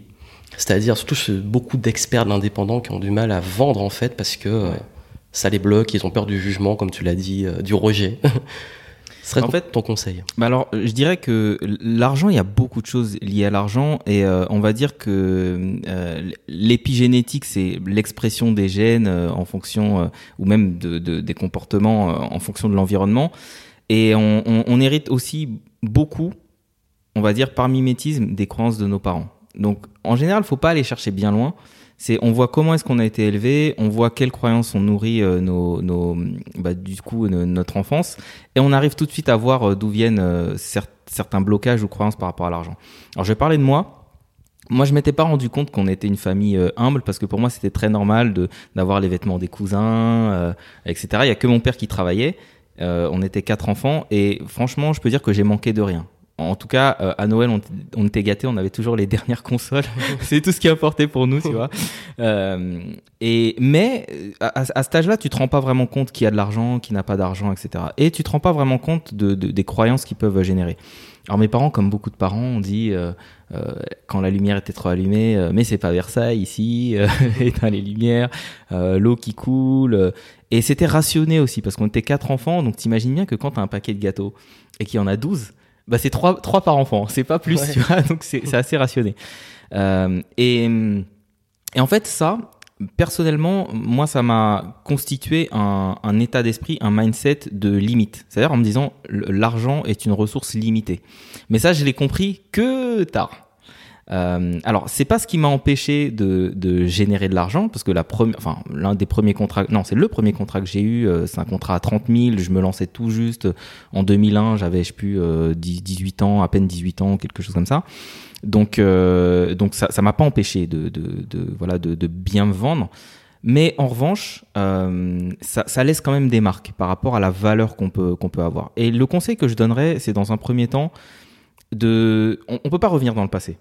C'est-à-dire surtout beaucoup d'experts de l'indépendant qui ont du mal à vendre en fait parce que euh, ça les bloque, ils ont peur du jugement comme tu l'as dit, euh, du rejet. (laughs) Ce serait En ton, fait- ton conseil. Bah alors, je dirais que l'argent, il y a beaucoup de choses liées à l'argent et euh, on va dire que euh, l'épigénétique, c'est l'expression des gènes euh, en fonction ou même de, de- des comportements en fonction de l'environnement. Et on, hérite aussi beaucoup, on va dire par mimétisme, des croyances de nos parents. Donc, en général, faut pas aller chercher bien loin. C'est, on voit comment est-ce qu'on a été élevé, on voit quelles croyances ont nourri euh, nos, bah, du coup, no- notre enfance, et on arrive tout de suite à voir euh, d'où viennent euh, cer- certains blocages ou croyances par rapport à l'argent. Alors, je vais parler de moi. Moi, je m'étais pas rendu compte qu'on était une famille humble parce que pour moi, c'était très normal de d'avoir les vêtements des cousins, etc. Il y a que mon père qui travaillait. Euh, on était quatre enfants et franchement, je peux dire que j'ai manqué de rien. En tout cas, euh, à Noël, on, était gâtés, on avait toujours les (laughs) dernières consoles. (laughs) c'est tout ce qui importait pour nous, tu vois. (laughs) Euh, et mais à, à cet âge-là, tu te rends pas vraiment compte qu'il y a de l'argent, qu'il n'a pas d'argent, etc. Et tu te rends pas vraiment compte de, de- des croyances qui peuvent générer. Alors mes parents, comme beaucoup de parents, ont dit euh, euh, quand la lumière était trop allumée, euh, mais c'est pas Versailles ici, euh, (laughs) éteins les lumières, euh, l'eau qui coule. euh, et c'était rationné aussi parce qu'on était quatre enfants, donc t'imagines bien que quand t'as un paquet de gâteaux et qu'il y en a 12, bah c'est trois, trois par enfant, c'est pas plus, Ouais. tu vois, donc c'est c'est assez rationné. Euh, et, et en fait, ça, personnellement, moi, ça m'a constitué un, un état d'esprit, un mindset de limite. C'est-à-dire en me disant, l'argent est une ressource limitée. Mais ça, je l'ai compris que tard. Euh, alors, c'est pas ce qui m'a empêché de, de générer de l'argent, parce que la première, enfin, l'un des premiers contrats, non, c'est le premier contrat que j'ai eu, euh, c'est un contrat à 30 000, je me lançais tout juste. En 2001, j'avais, je sais plus, euh, 10, 18 ans, à peine 18 ans, quelque chose comme ça. Donc, euh, donc ça, ça m'a pas empêché de, de, voilà, de, de bien me vendre. Mais en revanche, euh, ça, laisse quand même des marques par rapport à la valeur qu'on peut, qu'on peut avoir. Et le conseil que je donnerais, c'est dans un premier temps de, on, on peut pas revenir dans le passé.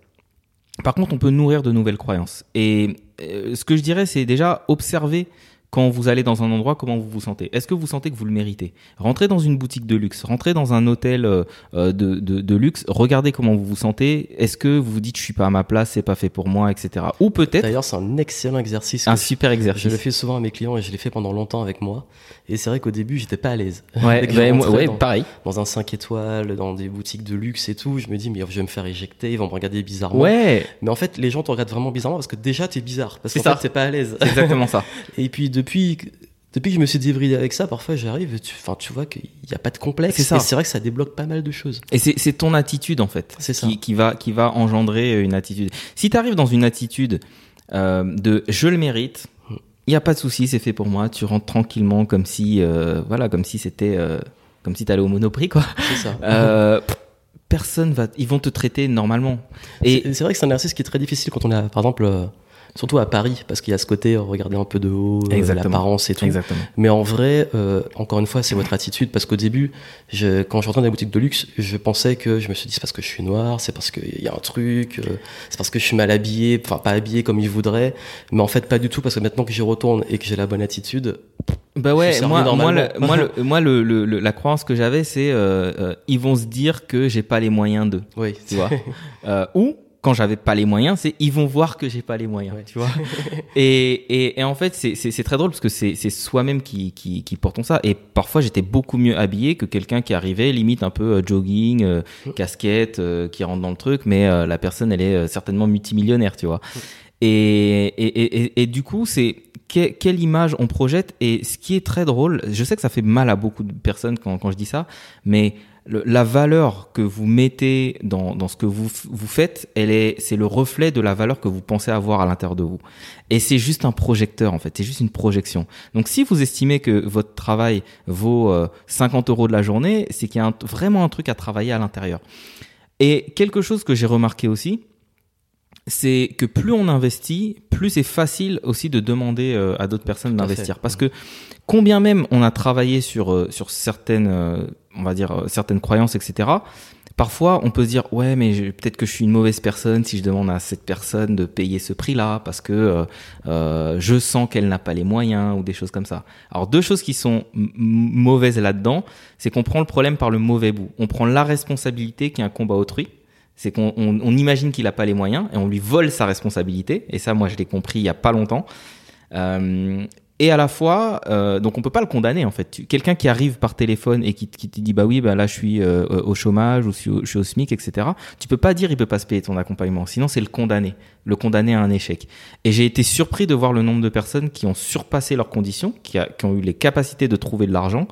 Par contre, on peut nourrir de nouvelles croyances. Et euh, ce que je dirais, c'est déjà observer quand vous allez dans un endroit, comment vous vous sentez? Est-ce que vous sentez que vous le méritez? Rentrez dans une boutique de luxe, rentrez dans un hôtel euh, euh, de, de, de, luxe, regardez comment vous vous sentez. Est-ce que vous vous dites je suis pas à ma place, c'est pas fait pour moi, etc. Ou peut-être. D'ailleurs, c'est un excellent exercice. Un super exercice. Je le fais souvent à mes clients et je l'ai fait pendant longtemps avec moi. Et c'est vrai qu'au début, j'étais pas à l'aise. (laughs) Ouais, bah, moi, ouais dans, pareil. Dans un 5 étoiles, dans des boutiques de luxe et tout, je me dis mais je vais me faire éjecter, ils vont me regarder bizarrement. Ouais. Mais en fait, les gens te regardent vraiment bizarrement parce que déjà t'es bizarre, parce fait t'es pas à l'aise. Exactement ça. (laughs) Et puis depuis depuis que je me suis débridé avec ça, parfois j'arrive, tu, enfin tu vois qu'il n'y a pas de complexe. C'est ça. Et c'est vrai que ça débloque pas mal de choses. Et c'est c'est ton attitude en fait ça. qui, qui va qui va engendrer une attitude. Si tu arrives dans une attitude euh, de je le mérite, Mm. il y a pas de souci, c'est fait pour moi. Tu rentres tranquillement comme si euh, voilà comme si c'était euh, comme si t'allais au Monoprix quoi. C'est ça. Euh, personne va, ils vont te traiter normalement. Et C'est- vrai que c'est un exercice qui est très difficile quand on a, par exemple, euh, surtout à Paris, parce qu'il y a ce côté euh, regarder un peu de haut, euh, l'apparence et tout. exactement. Mais en vrai, euh, encore une fois, c'est votre attitude. Parce qu'au début, je, quand je rentrais dans les boutiques de luxe, je pensais que je me suis dit c'est parce que je suis noir, c'est parce qu'il y a un truc, euh, c'est parce que je suis mal habillé, enfin pas habillé comme ils voudraient. Mais en fait, pas du tout, parce que maintenant que j'y retourne et que j'ai la bonne attitude, Bah ouais, moi, moi, le, moi, le, (laughs) moi, le, le- la croyance que j'avais, c'est euh, euh, ils vont se dire que j'ai pas les moyens d'eux, oui, tu vois. (laughs) Euh, ou quand j'avais pas les moyens, c'est ils vont voir que j'ai pas les moyens, Ouais. tu vois. (laughs) et, et, et en fait, c'est- très drôle parce que c'est c'est soi-même qui, qui, qui portons ça. Et parfois, j'étais beaucoup mieux habillé que quelqu'un qui arrivait, limite un peu euh, jogging, euh, casquette, euh, qui rentre dans le truc, mais euh, la personne, elle est euh, certainement multimillionnaire, tu vois. Et, et, et, et, du coup, c'est que- quelle image on projette. Et ce qui est très drôle, je sais que ça fait mal à beaucoup de personnes quand, quand je dis ça, mais la valeur que vous mettez dans, dans ce que vous, vous faites, elle est, c'est le reflet de la valeur que vous pensez avoir à l'intérieur de vous. Et c'est juste un projecteur, en fait. C'est juste une projection. Donc, si vous estimez que votre travail vaut euh, 50 euros de la journée, c'est qu'il y a vraiment un truc à travailler à l'intérieur. Et quelque chose que j'ai remarqué aussi, c'est que plus on investit, plus c'est facile aussi de demander euh, à d'autres personnes d'investir. Parce que combien même on a travaillé sur euh, sur certaines, euh, on va dire certaines croyances, etc. Parfois, on peut se dire ouais, mais peut-être que je suis une mauvaise personne si je demande à cette personne de payer ce prix-là parce que je sens qu'elle n'a pas les moyens ou des choses comme ça. Alors deux choses qui sont mauvaises là-dedans, c'est qu'on prend le problème par le mauvais bout. On prend la responsabilité qui est un combat autrui. C'est qu'on on, on imagine qu'il n'a pas les moyens et on lui vole sa responsabilité. Et ça, moi, je l'ai compris il y a pas longtemps. Euh, et à la fois, euh, donc on peut pas le condamner en fait. Quelqu'un qui arrive par téléphone et qui, qui te dit bah oui, bah là je suis euh, au chômage ou je suis au SMIC, etc. Tu peux pas dire il peut pas se payer ton accompagnement. Sinon c'est le condamner, le condamner à un échec. Et j'ai été surpris de voir le nombre de personnes qui ont surpassé leurs conditions, qui, a- qui ont eu les capacités de trouver de l'argent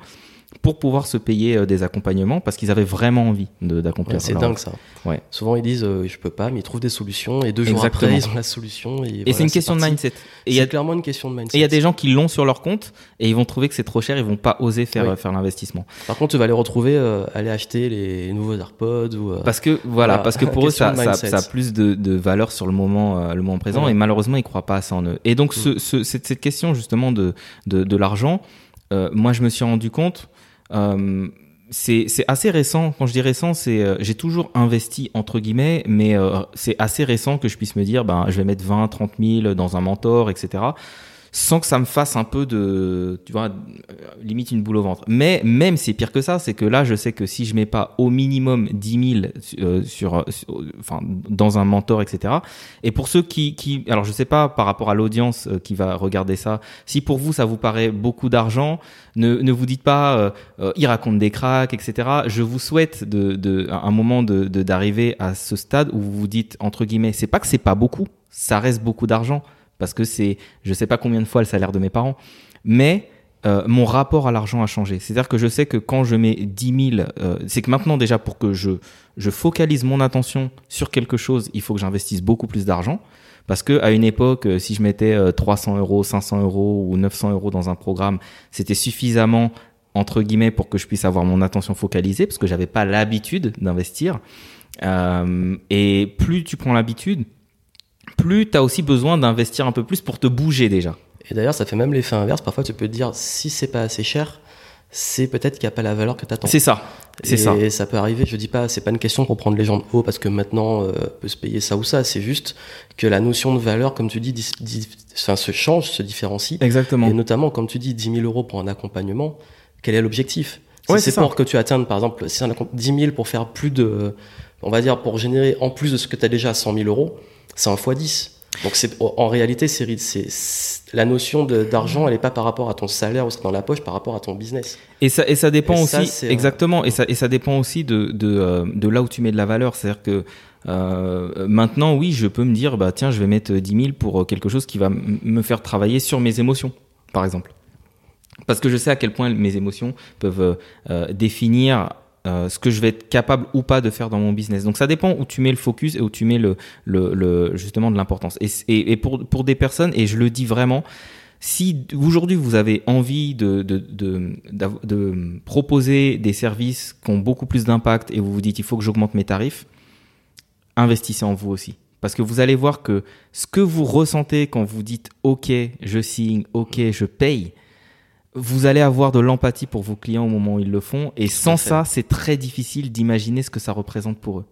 pour pouvoir se payer euh, des accompagnements parce qu'ils avaient vraiment envie de- d'accomplir. Ouais, c'est dingue ça. Ouais. Souvent ils disent euh, je peux pas, mais ils trouvent des solutions et deux jours Exactement. après ils ont la solution. Et, Et voilà, c'est une question de mindset. Et c'est clairement une question de mindset. Et il y a des gens qui l'ont sur leur compte et ils vont trouver que c'est trop cher, ils vont pas oser faire, Oui. euh, faire l'investissement. Par contre, tu vas les retrouver euh, aller acheter les nouveaux AirPods ou. euh, Parce que voilà, Voilà. parce que pour (laughs) eux ça, ça, ça a plus de, de valeur sur le moment, euh, le moment présent Ouais. et malheureusement ils croient pas assez en eux. Et donc Mm. ce, ce- cette, cette question justement de, de, de l'argent, euh, moi je me suis rendu compte. Euh, c'est c'est assez récent. Quand je dis récent, c'est euh, j'ai toujours investi entre guillemets, mais euh, c'est assez récent que je puisse me dire, ben je vais mettre 20, 30 000 dans un mentor, etc. Sans que ça me fasse un peu de, tu vois, euh, limite une boule au ventre. Mais même c'est pire que ça, c'est que là je sais que si je mets pas au minimum 10 000 euh, sur, sur- enfin dans un mentor, etc. Et pour ceux qui, alors je sais pas par rapport à l'audience euh, qui va regarder ça, si pour vous ça vous paraît beaucoup d'argent, ne, ne vous dites pas euh, euh, il raconte des cracks, etc. Je vous souhaite de, de un moment de- d'arriver à ce stade où vous vous dites entre guillemets, c'est pas que c'est pas beaucoup, ça reste beaucoup d'argent parce que c'est, je sais pas combien de fois le salaire de mes parents, mais euh, mon rapport à l'argent a changé. C'est-à-dire que je sais que quand je mets 10 000, euh, c'est que maintenant déjà pour que je je focalise mon attention sur quelque chose, il faut que j'investisse beaucoup plus d'argent. Parce que à une époque, euh, si je mettais euh, 300 euros, 500 euros ou 900 euros dans un programme, c'était suffisamment entre guillemets pour que je puisse avoir mon attention focalisée, parce que j'avais pas l'habitude d'investir. Euh, et plus tu prends l'habitude, plus tu as aussi besoin d'investir un peu plus pour te bouger déjà. Et d'ailleurs, ça fait même l'effet inverse. Parfois, tu peux te dire si c'est pas assez cher, c'est peut-être qu'il n'y a pas la valeur que tu attends. C'est ça. C'est ça. Et ça peut arriver, je dis pas, c'est pas une question pour prendre les gens de haut parce que maintenant, euh, peut se payer ça ou ça. C'est juste que la notion de valeur, comme tu dis, dis, dis, enfin, se change, se différencie. Exactement. Et notamment, comme tu dis, 10 000 euros pour un accompagnement, quel est l'objectif? Si c'est c'est pour que tu atteignes, par exemple, si un accom- 10 000 pour faire plus de, on va dire, pour générer en plus de ce que tu as déjà 100 000 euros, c'est un fois 10. Donc c'est en réalité, c'est la notion d'argent, elle est pas par rapport à ton salaire ou ce dans la poche, par rapport à ton business. Et ça, et ça dépend Et aussi, ça, exactement, et ça, et ça dépend aussi de, de, euh, de là où tu mets de la valeur. C'est-à-dire que euh, maintenant, oui, je peux me dire, bah tiens, je vais mettre 10 000 pour quelque chose qui va me faire travailler sur mes émotions, par exemple. Parce que je sais à quel point mes émotions peuvent euh, euh, définir euh, ce que je vais être capable ou pas de faire dans mon business. Donc ça dépend où tu mets le focus et où tu mets le, le, justement de l'importance. Et, et, pour, pour des personnes, et je le dis vraiment, si aujourd'hui vous avez envie de, de, de, de proposer des services qui ont beaucoup plus d'impact et vous vous dites il faut que j'augmente mes tarifs, investissez en vous aussi. Parce que vous allez voir que ce que vous ressentez quand vous dites OK, je signe, OK, je paye, vous allez avoir de l'empathie pour vos clients au moment où ils le font. Et sans ça, c'est très difficile d'imaginer ce que ça représente pour eux.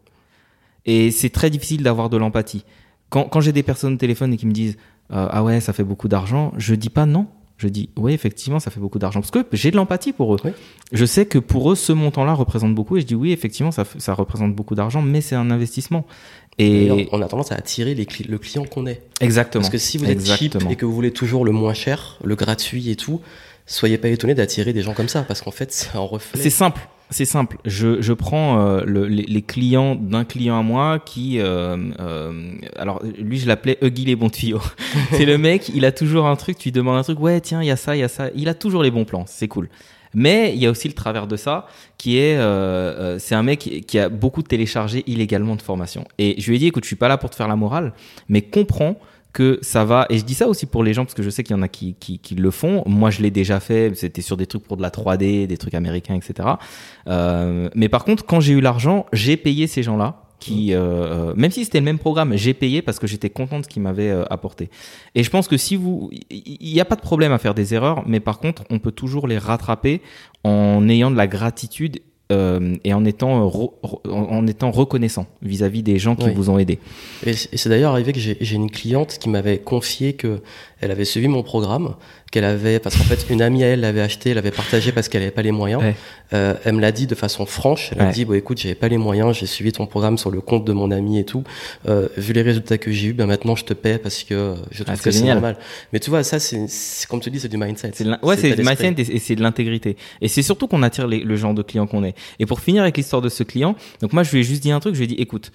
Et c'est très difficile d'avoir de l'empathie. Quand, quand j'ai des personnes au téléphone et qui me disent euh, Ah ouais, ça fait beaucoup d'argent, je dis pas non. Je dis oui, effectivement, ça fait beaucoup d'argent. Parce que j'ai de l'empathie pour eux. Oui. Je sais que pour eux, ce montant-là représente beaucoup. Et je dis oui, effectivement, ça, ça représente beaucoup d'argent, mais c'est un investissement. Et on a tendance à attirer les cli- le client qu'on est. exactement. Parce que si vous êtes cheap Exactement. et que vous voulez toujours le moins cher, le gratuit et tout, soyez pas étonné d'attirer des gens comme ça, parce qu'en fait, c'est un reflet. C'est simple. C'est simple. Je, je prends euh, le- les, les clients d'un client à moi qui, euh, euh, alors lui je l'appelais Huggy les bons tuyaux. (laughs) c'est le mec, il a toujours un truc. Tu lui demandes un truc, ouais tiens il y a ça, il y a ça. Il a toujours les bons plans. C'est cool. Mais il y a aussi le travers de ça, qui est, euh, euh, c'est un mec qui- qui a beaucoup téléchargé illégalement de formation. Et je lui ai dit, écoute, je suis pas là pour te faire la morale, mais comprends que ça va. Et je dis ça aussi pour les gens parce que je sais qu'il y en a qui, qui, qui le font. Moi, je l'ai déjà fait. C'était sur des trucs pour de la 3D, des trucs américains, etc. Euh, mais par contre, quand j'ai eu l'argent, j'ai payé ces gens-là. Qui, euh, euh, même si c'était le même programme, j'ai payé parce que j'étais content de ce qu'ils m'avaient euh, apporté. Et je pense que si vous, il n'y a pas de problème à faire des erreurs, mais par contre, on peut toujours les rattraper en ayant de la gratitude euh, et en étant, euh, re- en étant reconnaissant vis-à-vis des gens qui Oui. vous ont aidé. Et c'est d'ailleurs arrivé que j'ai j'ai une cliente qui m'avait confié que elle avait suivi mon programme, qu'elle avait, parce qu'en fait, une amie à elle l'avait acheté, elle avait partagé parce qu'elle avait pas les moyens. Ouais. Euh, elle me l'a dit de façon franche. Elle a Ouais. dit, bon, écoute, j'avais pas les moyens, j'ai suivi ton programme sur le compte de mon ami et tout. Euh, vu les résultats que j'ai eu, ben maintenant je te paie parce que je trouve Ah, c'est que c'est normal. Mais tu vois, ça, c'est, comme tu dis, c'est du mindset. Ouais, c'est du mindset et et c'est de l'intégrité. Et c'est surtout qu'on attire les- le genre de client qu'on est. Et pour finir avec l'histoire de ce client, donc moi je lui ai juste dit un truc, je lui ai dit écoute,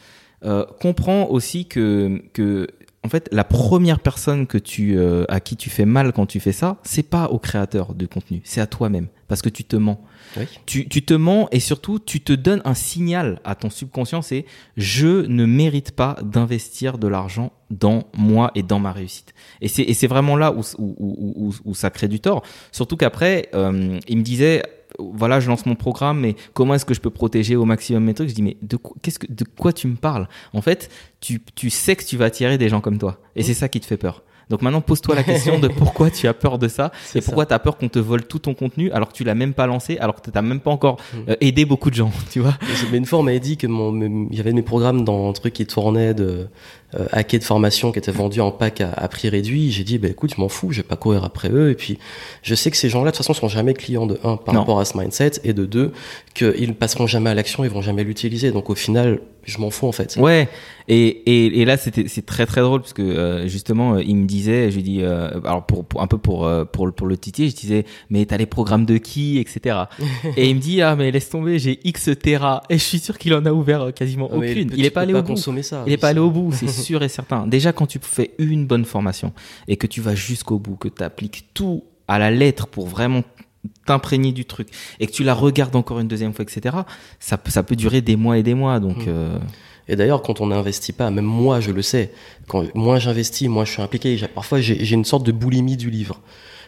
euh, comprends aussi que que en fait la première personne que tu euh, à qui tu fais mal quand tu fais ça, c'est pas au créateur du contenu, c'est à toi-même parce que tu te mens. Oui. Tu, tu te mens et surtout tu te donnes un signal à ton subconscient, c'est je ne mérite pas d'investir de l'argent dans moi et dans ma réussite. Et c'est et c'est vraiment là où, où, où, où, où ça crée du tort. Surtout qu'après, euh, il me disait voilà, je lance mon programme, mais comment est-ce que je peux protéger au maximum mes trucs? Je dis mais de quoi, qu'est-ce que de quoi tu me parles? En fait, tu tu sais que tu vas attirer des gens comme toi, et c'est ça qui te fait peur. Donc maintenant, pose-toi la question de (laughs) pourquoi tu as peur de ça et pourquoi tu as peur qu'on te vole tout ton contenu alors que tu l'as même pas lancé, alors que tu n'as même pas encore Mm. euh, aidé beaucoup de gens, (laughs) tu vois? Mais une fois, on m'avait dit que mon, il y avait mes programmes dans un truc qui tournait de euh, hackers de formation qui étaient vendus en pack à, à prix réduit. J'ai dit, bah, écoute, je m'en fous, je vais pas courir après eux. Et puis, je sais que ces gens-là, de toute façon, sont jamais clients de un par Non. rapport à ce mindset et de deux, qu'ils ne passeront jamais à l'action, ils vont jamais l'utiliser. Donc, au final, je m'en fous, en fait. Ouais, et, et, et là c'était c'est très très drôle parce que euh, justement euh, il me disait, je lui dis euh, alors pour, pour un peu pour euh, pour le pour le titiller, je disais mais t'as les programmes de qui etc. (laughs) et il me dit ah mais laisse tomber j'ai X Tera et je suis sûr qu'il en a ouvert quasiment Ah, aucune. Il est pas allé au bout. ça. Il est pas allé au bout, c'est (laughs) sûr et certain. Déjà, quand tu fais une bonne formation et que tu vas jusqu'au bout, que tu appliques tout à la lettre pour vraiment t'imprégner du truc et que tu la regardes encore une deuxième fois, etc., ça, peut- ça peut durer des mois et des mois. Donc, Mm. euh, Et d'ailleurs, quand on n'investit pas, même moi, je le sais, quand moins j'investis, moins je suis impliqué. Parfois, j'ai une sorte de boulimie du livre.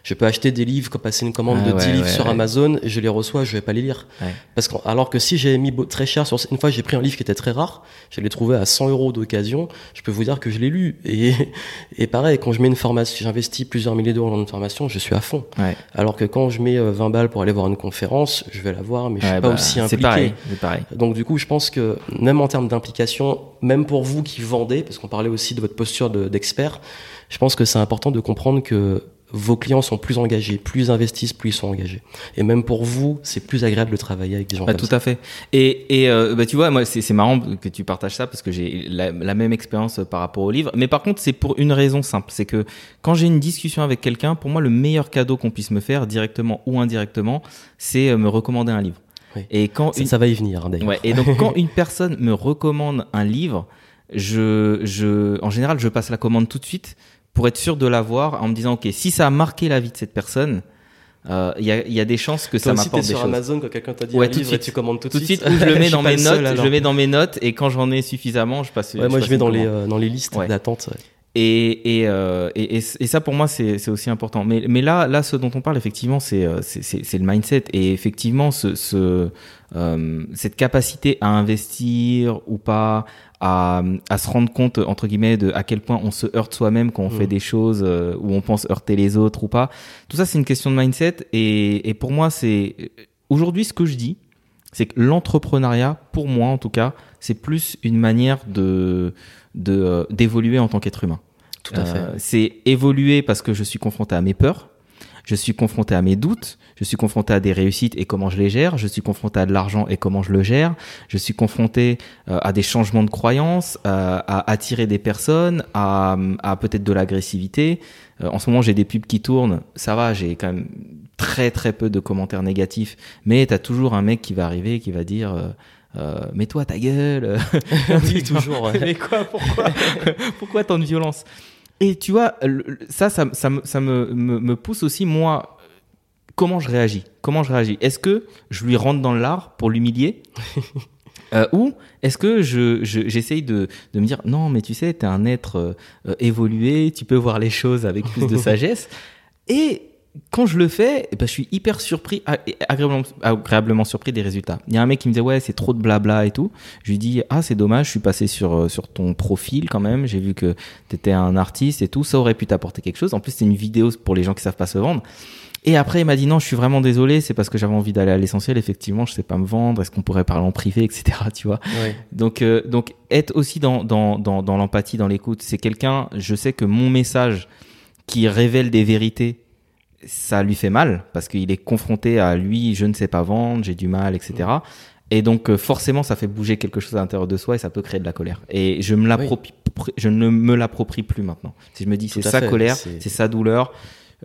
Je peux acheter des livres, passer une commande Ah de 10 ouais, livres ouais, sur ouais. Amazon, je les reçois, je vais pas les lire. Ouais. Parce que, alors que si j'avais mis très cher sur, une fois j'ai pris un livre qui était très rare, je l'ai trouvé à 100 euros d'occasion, je peux vous dire que je l'ai lu. Et, (laughs) et pareil, quand je mets une formation, j'investis plusieurs milliers d'euros dans une formation, je suis à fond. Ouais. Alors que quand je mets euh, 20 balles pour aller voir une conférence, je vais la voir, mais je suis pas bah, aussi impliqué. pareil. C'est pareil. Donc du coup, je pense que même en termes d'implication, même pour vous qui vendez, parce qu'on parlait aussi de votre posture de- d'expert, je pense que c'est important de comprendre que vos clients sont plus engagés, plus ils investissent, plus ils sont engagés. Et même pour vous, c'est plus agréable de travailler avec des gens Bah, comme tout ça. à fait. Et, et euh, bah, tu vois, moi, c'est marrant que tu partages ça parce que j'ai la, la même expérience par rapport au livre. Mais par contre, c'est pour une raison simple. C'est que quand j'ai une discussion avec quelqu'un, pour moi, le meilleur cadeau qu'on puisse me faire, directement ou indirectement, c'est euh, me recommander un livre. Oui. Et quand Ça, une, ça va y venir hein, d'ailleurs. Ouais, et donc quand une personne me recommande un livre, je, je, en général, je passe la commande tout de suite pour être sûr de l'avoir en me disant, ok, si ça a marqué la vie de cette personne, euh, il y, a, y a des chances que Toi ça m'apporte des sur choses. Amazon quand quelqu'un t'a dit Ouais, un tout de livre et suite. tu commandes tout de Tout de suite. ou je (laughs) le mets dans mes notes, seul, je le mets dans mes notes, et quand j'en ai suffisamment, je passe. Ouais, moi, passe je mets une dans les, euh, dans les listes Ouais. d'attente. ouais. Et, et, euh, et, et, et ça pour moi c'est aussi important. Mais, mais là, là, ce dont on parle effectivement, c'est c'est- c'est c'est le mindset et effectivement ce, ce euh, cette capacité à investir ou pas, à, à se rendre compte entre guillemets de à quel point on se heurte soi-même quand on Mhm. fait des choses euh, où on pense heurter les autres ou pas. Tout ça c'est une question de mindset et, et pour moi c'est aujourd'hui ce que je dis, c'est que l'entrepreneuriat, pour moi en tout cas, c'est plus une manière de de euh, d'évoluer en tant qu'être humain. Tout à fait. Euh, c'est évoluer parce que je suis confronté à mes peurs, je suis confronté à mes doutes, je suis confronté à des réussites et comment je les gère, je suis confronté à de l'argent et comment je le gère, je suis confronté euh, à des changements de croyances, euh, à attirer des personnes, à, à peut-être de l'agressivité. Euh, en ce moment, j'ai des pubs qui tournent, ça va, j'ai quand même très très peu de commentaires négatifs, mais t'as toujours un mec qui va arriver et qui va dire euh, euh, mets-toi ta gueule. (laughs) Oui, toujours. ouais. (laughs) Mais quoi Pourquoi (laughs) Pourquoi tant de violence? Et tu vois, ça, ça, ça, me, ça me, me, me pousse aussi, moi, comment je réagis Comment je réagis. Est-ce que je lui rentre dans l'art pour l'humilier (laughs) Euh, ou est-ce que je, je- j'essaye de, de me dire non mais tu sais t'es un être euh, euh, évolué tu peux voir les choses avec plus de (laughs) sagesse. Et quand je le fais eh ben, je suis hyper surpris a- et agréablement, agréablement surpris des résultats. Il y a un mec qui me disait ouais c'est trop de blabla et tout. Je lui dis ah c'est dommage je suis passé sur euh, sur ton profil quand même. J'ai vu que t'étais un artiste et tout. Ça aurait pu t'apporter quelque chose. En plus c'est une vidéo pour les gens qui savent pas se vendre et après, il m'a dit non, je suis vraiment désolé, c'est parce que j'avais envie d'aller à l'essentiel. Effectivement, je sais pas me vendre. Est-ce qu'on pourrait parler en privé, etc. (laughs) Tu vois? Ouais. Donc, euh, donc être aussi dans dans dans, dans l'empathie, dans l'écoute. C'est quelqu'un. Je sais que mon message qui révèle des vérités, ça lui fait mal parce qu'il est confronté à lui. Je ne sais pas vendre, j'ai du mal, etc. Et donc euh, forcément, ça fait bouger quelque chose à l'intérieur de soi et ça peut créer de la colère. Et je me l'approprie, je ne me l'approprie plus maintenant. Si je me dis c'est sa fait, colère, c'est sa douleur.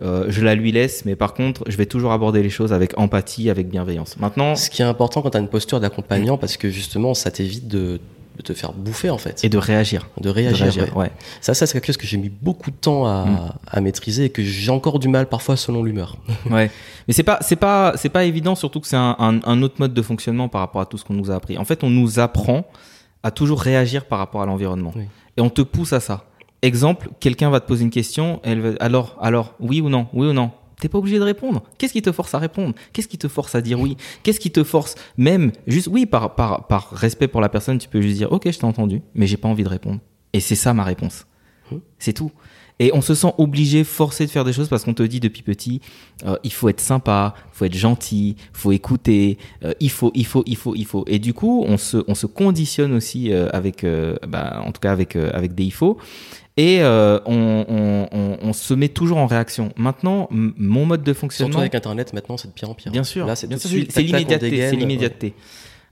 Euh, je la lui laisse, mais par contre, je vais toujours aborder les choses avec empathie, avec bienveillance. Maintenant, Ce qui est important quand tu as une posture d'accompagnant, parce que justement, ça t'évite de, de te faire bouffer en fait, et de réagir. de De réagir. ouais. ouais. Ça, ça c'est quelque chose que j'ai mis beaucoup de temps à, Mm. à maîtriser et que j'ai encore du mal parfois selon l'humeur. (laughs) Ouais, mais c'est pas c'est pas c'est pas évident, surtout que c'est un, un, un autre mode de fonctionnement par rapport à tout ce qu'on nous a appris. En fait, on nous apprend à toujours réagir par rapport à l'environnement, Oui. et on te pousse à ça. Exemple, quelqu'un va te poser une question, elle va, alors alors oui ou non, oui ou non. T'es pas obligé de répondre. Qu'est-ce qui te force à répondre? Qu'est-ce qui te force à dire oui? Qu'est-ce qui te force même juste oui par par par respect pour la personne, tu peux juste dire ok je t'ai entendu, mais j'ai pas envie de répondre. Et c'est ça ma réponse. Mhm. C'est tout. Et on se sent obligé, forcé de faire des choses parce qu'on te dit depuis petit, euh, il faut être sympa, il faut être gentil, il faut écouter, euh, il faut, il faut, il faut, il faut. Et du coup, on se, on se conditionne aussi euh, avec, bah, en tout cas avec, avec des il faut. Et euh, on, on, on, on se met toujours en réaction. Maintenant, mon mode de Surtout fonctionnement, avec Internet, maintenant, c'est de pire en pire. Bien sûr, Là, c'est l'immédiateté, c'est l'immédiateté.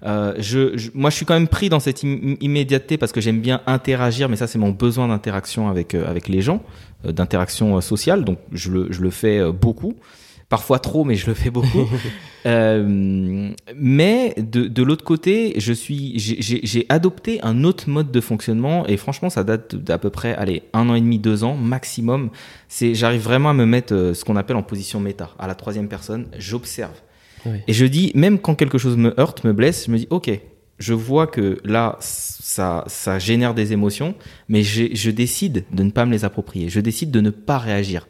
Euh, je, je- moi, je suis quand même pris dans cette im- immédiateté parce que j'aime bien interagir, mais ça, c'est mon besoin d'interaction avec euh, avec les gens, euh, d'interaction sociale. Donc, je le je le fais beaucoup, parfois trop, mais je le fais beaucoup. (laughs) Euh, mais de, de l'autre côté, je suis, j'ai- adopté un autre mode de fonctionnement et franchement, ça date d'à peu près, allez, un an et demi, deux ans maximum. C'est, j'arrive vraiment à me mettre euh, ce qu'on appelle en position méta, à la troisième personne. J'observe Oui. et je dis, même quand quelque chose me heurte, me blesse, je me dis, ok, je vois que là, ça, ça génère des émotions, mais je décide de ne pas me les approprier. Je décide de ne pas réagir.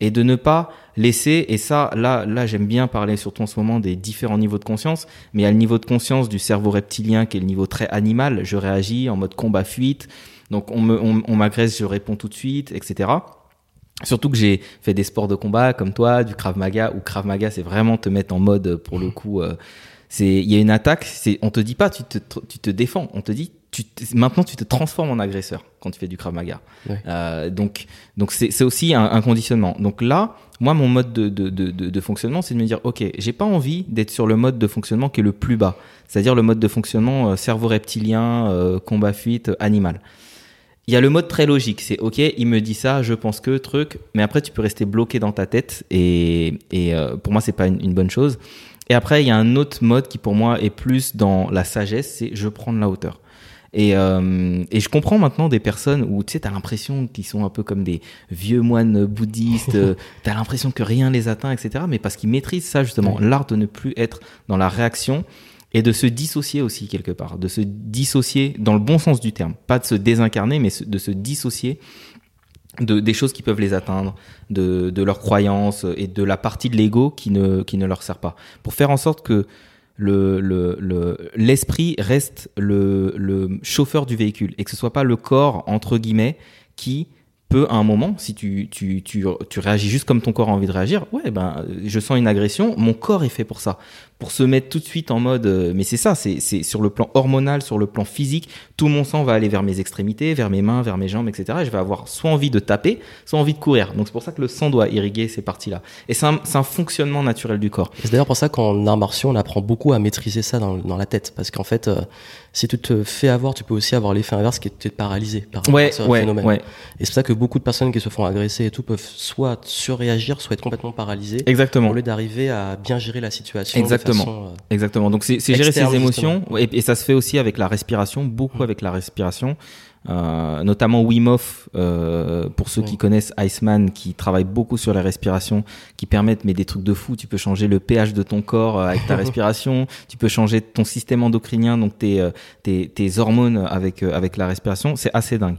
Et de ne pas laisser et ça là là j'aime bien parler surtout en ce moment des différents niveaux de conscience mais il y a le niveau de conscience du cerveau reptilien qui est le niveau très animal. Je réagis en mode combat fuite donc on me on, m'agresse je réponds tout de suite etc Surtout que j'ai fait des sports de combat comme toi, du Krav Maga, ou Krav Maga, c'est vraiment te mettre en mode, pour le coup, euh, c'est il y a une attaque, c'est on te dit pas tu te tu te défends, on te dit tu maintenant tu te transformes en agresseur quand tu fais du Krav Maga. Euh, donc donc c'est aussi un, un, conditionnement. Donc là, moi mon mode de de de, de fonctionnement, c'est de me dire OK, j'ai pas envie d'être sur le mode de fonctionnement qui est le plus bas, c'est-à-dire le mode de fonctionnement euh, cerveau reptilien, euh, combat fuite, animal. Il y a le mode très logique, c'est ok, il me dit ça, je pense que truc, mais après tu peux rester bloqué dans ta tête et, et pour moi c'est pas une, une, bonne chose. Et après, il y a un autre mode qui pour moi est plus dans la sagesse, c'est je prends de la hauteur. Et, euh, et je comprends maintenant des personnes où tu sais, t'as l'impression qu'ils sont un peu comme des vieux moines bouddhistes, (laughs) t'as l'impression que rien les atteint, etc. Mais parce qu'ils maîtrisent ça justement, l'art de ne plus être dans la réaction et de se dissocier aussi quelque part, de se dissocier dans le bon sens du terme, pas de se désincarner, mais de se dissocier de, des choses qui peuvent les atteindre, de, de leurs croyances et de la partie de l'ego qui ne, qui ne leur sert pas. Pour faire en sorte que le, le, l'esprit reste le, le chauffeur du véhicule et que ce soit pas le corps, entre guillemets, qui peut à un moment, si tu, tu, tu, tu réagis juste comme ton corps a envie de réagir, ouais, ben, je sens une agression, mon corps est fait pour ça pour se mettre tout de suite en mode euh, mais c'est ça c'est sur le plan hormonal sur le plan physique tout mon sang va aller vers mes extrémités vers mes mains vers mes jambes etc et je vais avoir soit envie de taper soit envie de courir. Donc c'est pour ça que le sang doit irriguer ces parties là et c'est un, un fonctionnement naturel du corps. C'est d'ailleurs pour ça qu'en arts martiaux on apprend beaucoup à maîtriser ça dans, dans la tête. Parce qu'en fait euh, si tu te fais avoir tu peux aussi avoir l'effet inverse qui est de paralysé par ouais, ce ouais, phénomène. ouais. et c'est pour ça que beaucoup de personnes qui se font agresser et tout peuvent soit surréagir soit être complètement paralysées exactement. au lieu d'arriver à bien gérer la situation exactement Exactement. Euh, Exactement. Donc c'est gérer ses émotions et, et, ça se fait aussi avec la respiration, beaucoup mmh. avec la respiration. Euh, notamment Wim Hof, euh, pour ceux mmh. qui connaissent Iceman, qui travaille beaucoup sur la respiration, qui permettent mais des trucs de fou. Tu peux changer le pH de ton corps euh, avec ta (laughs) respiration, tu peux changer ton système endocrinien, donc tes, tes, tes hormones avec avec la respiration. C'est assez dingue.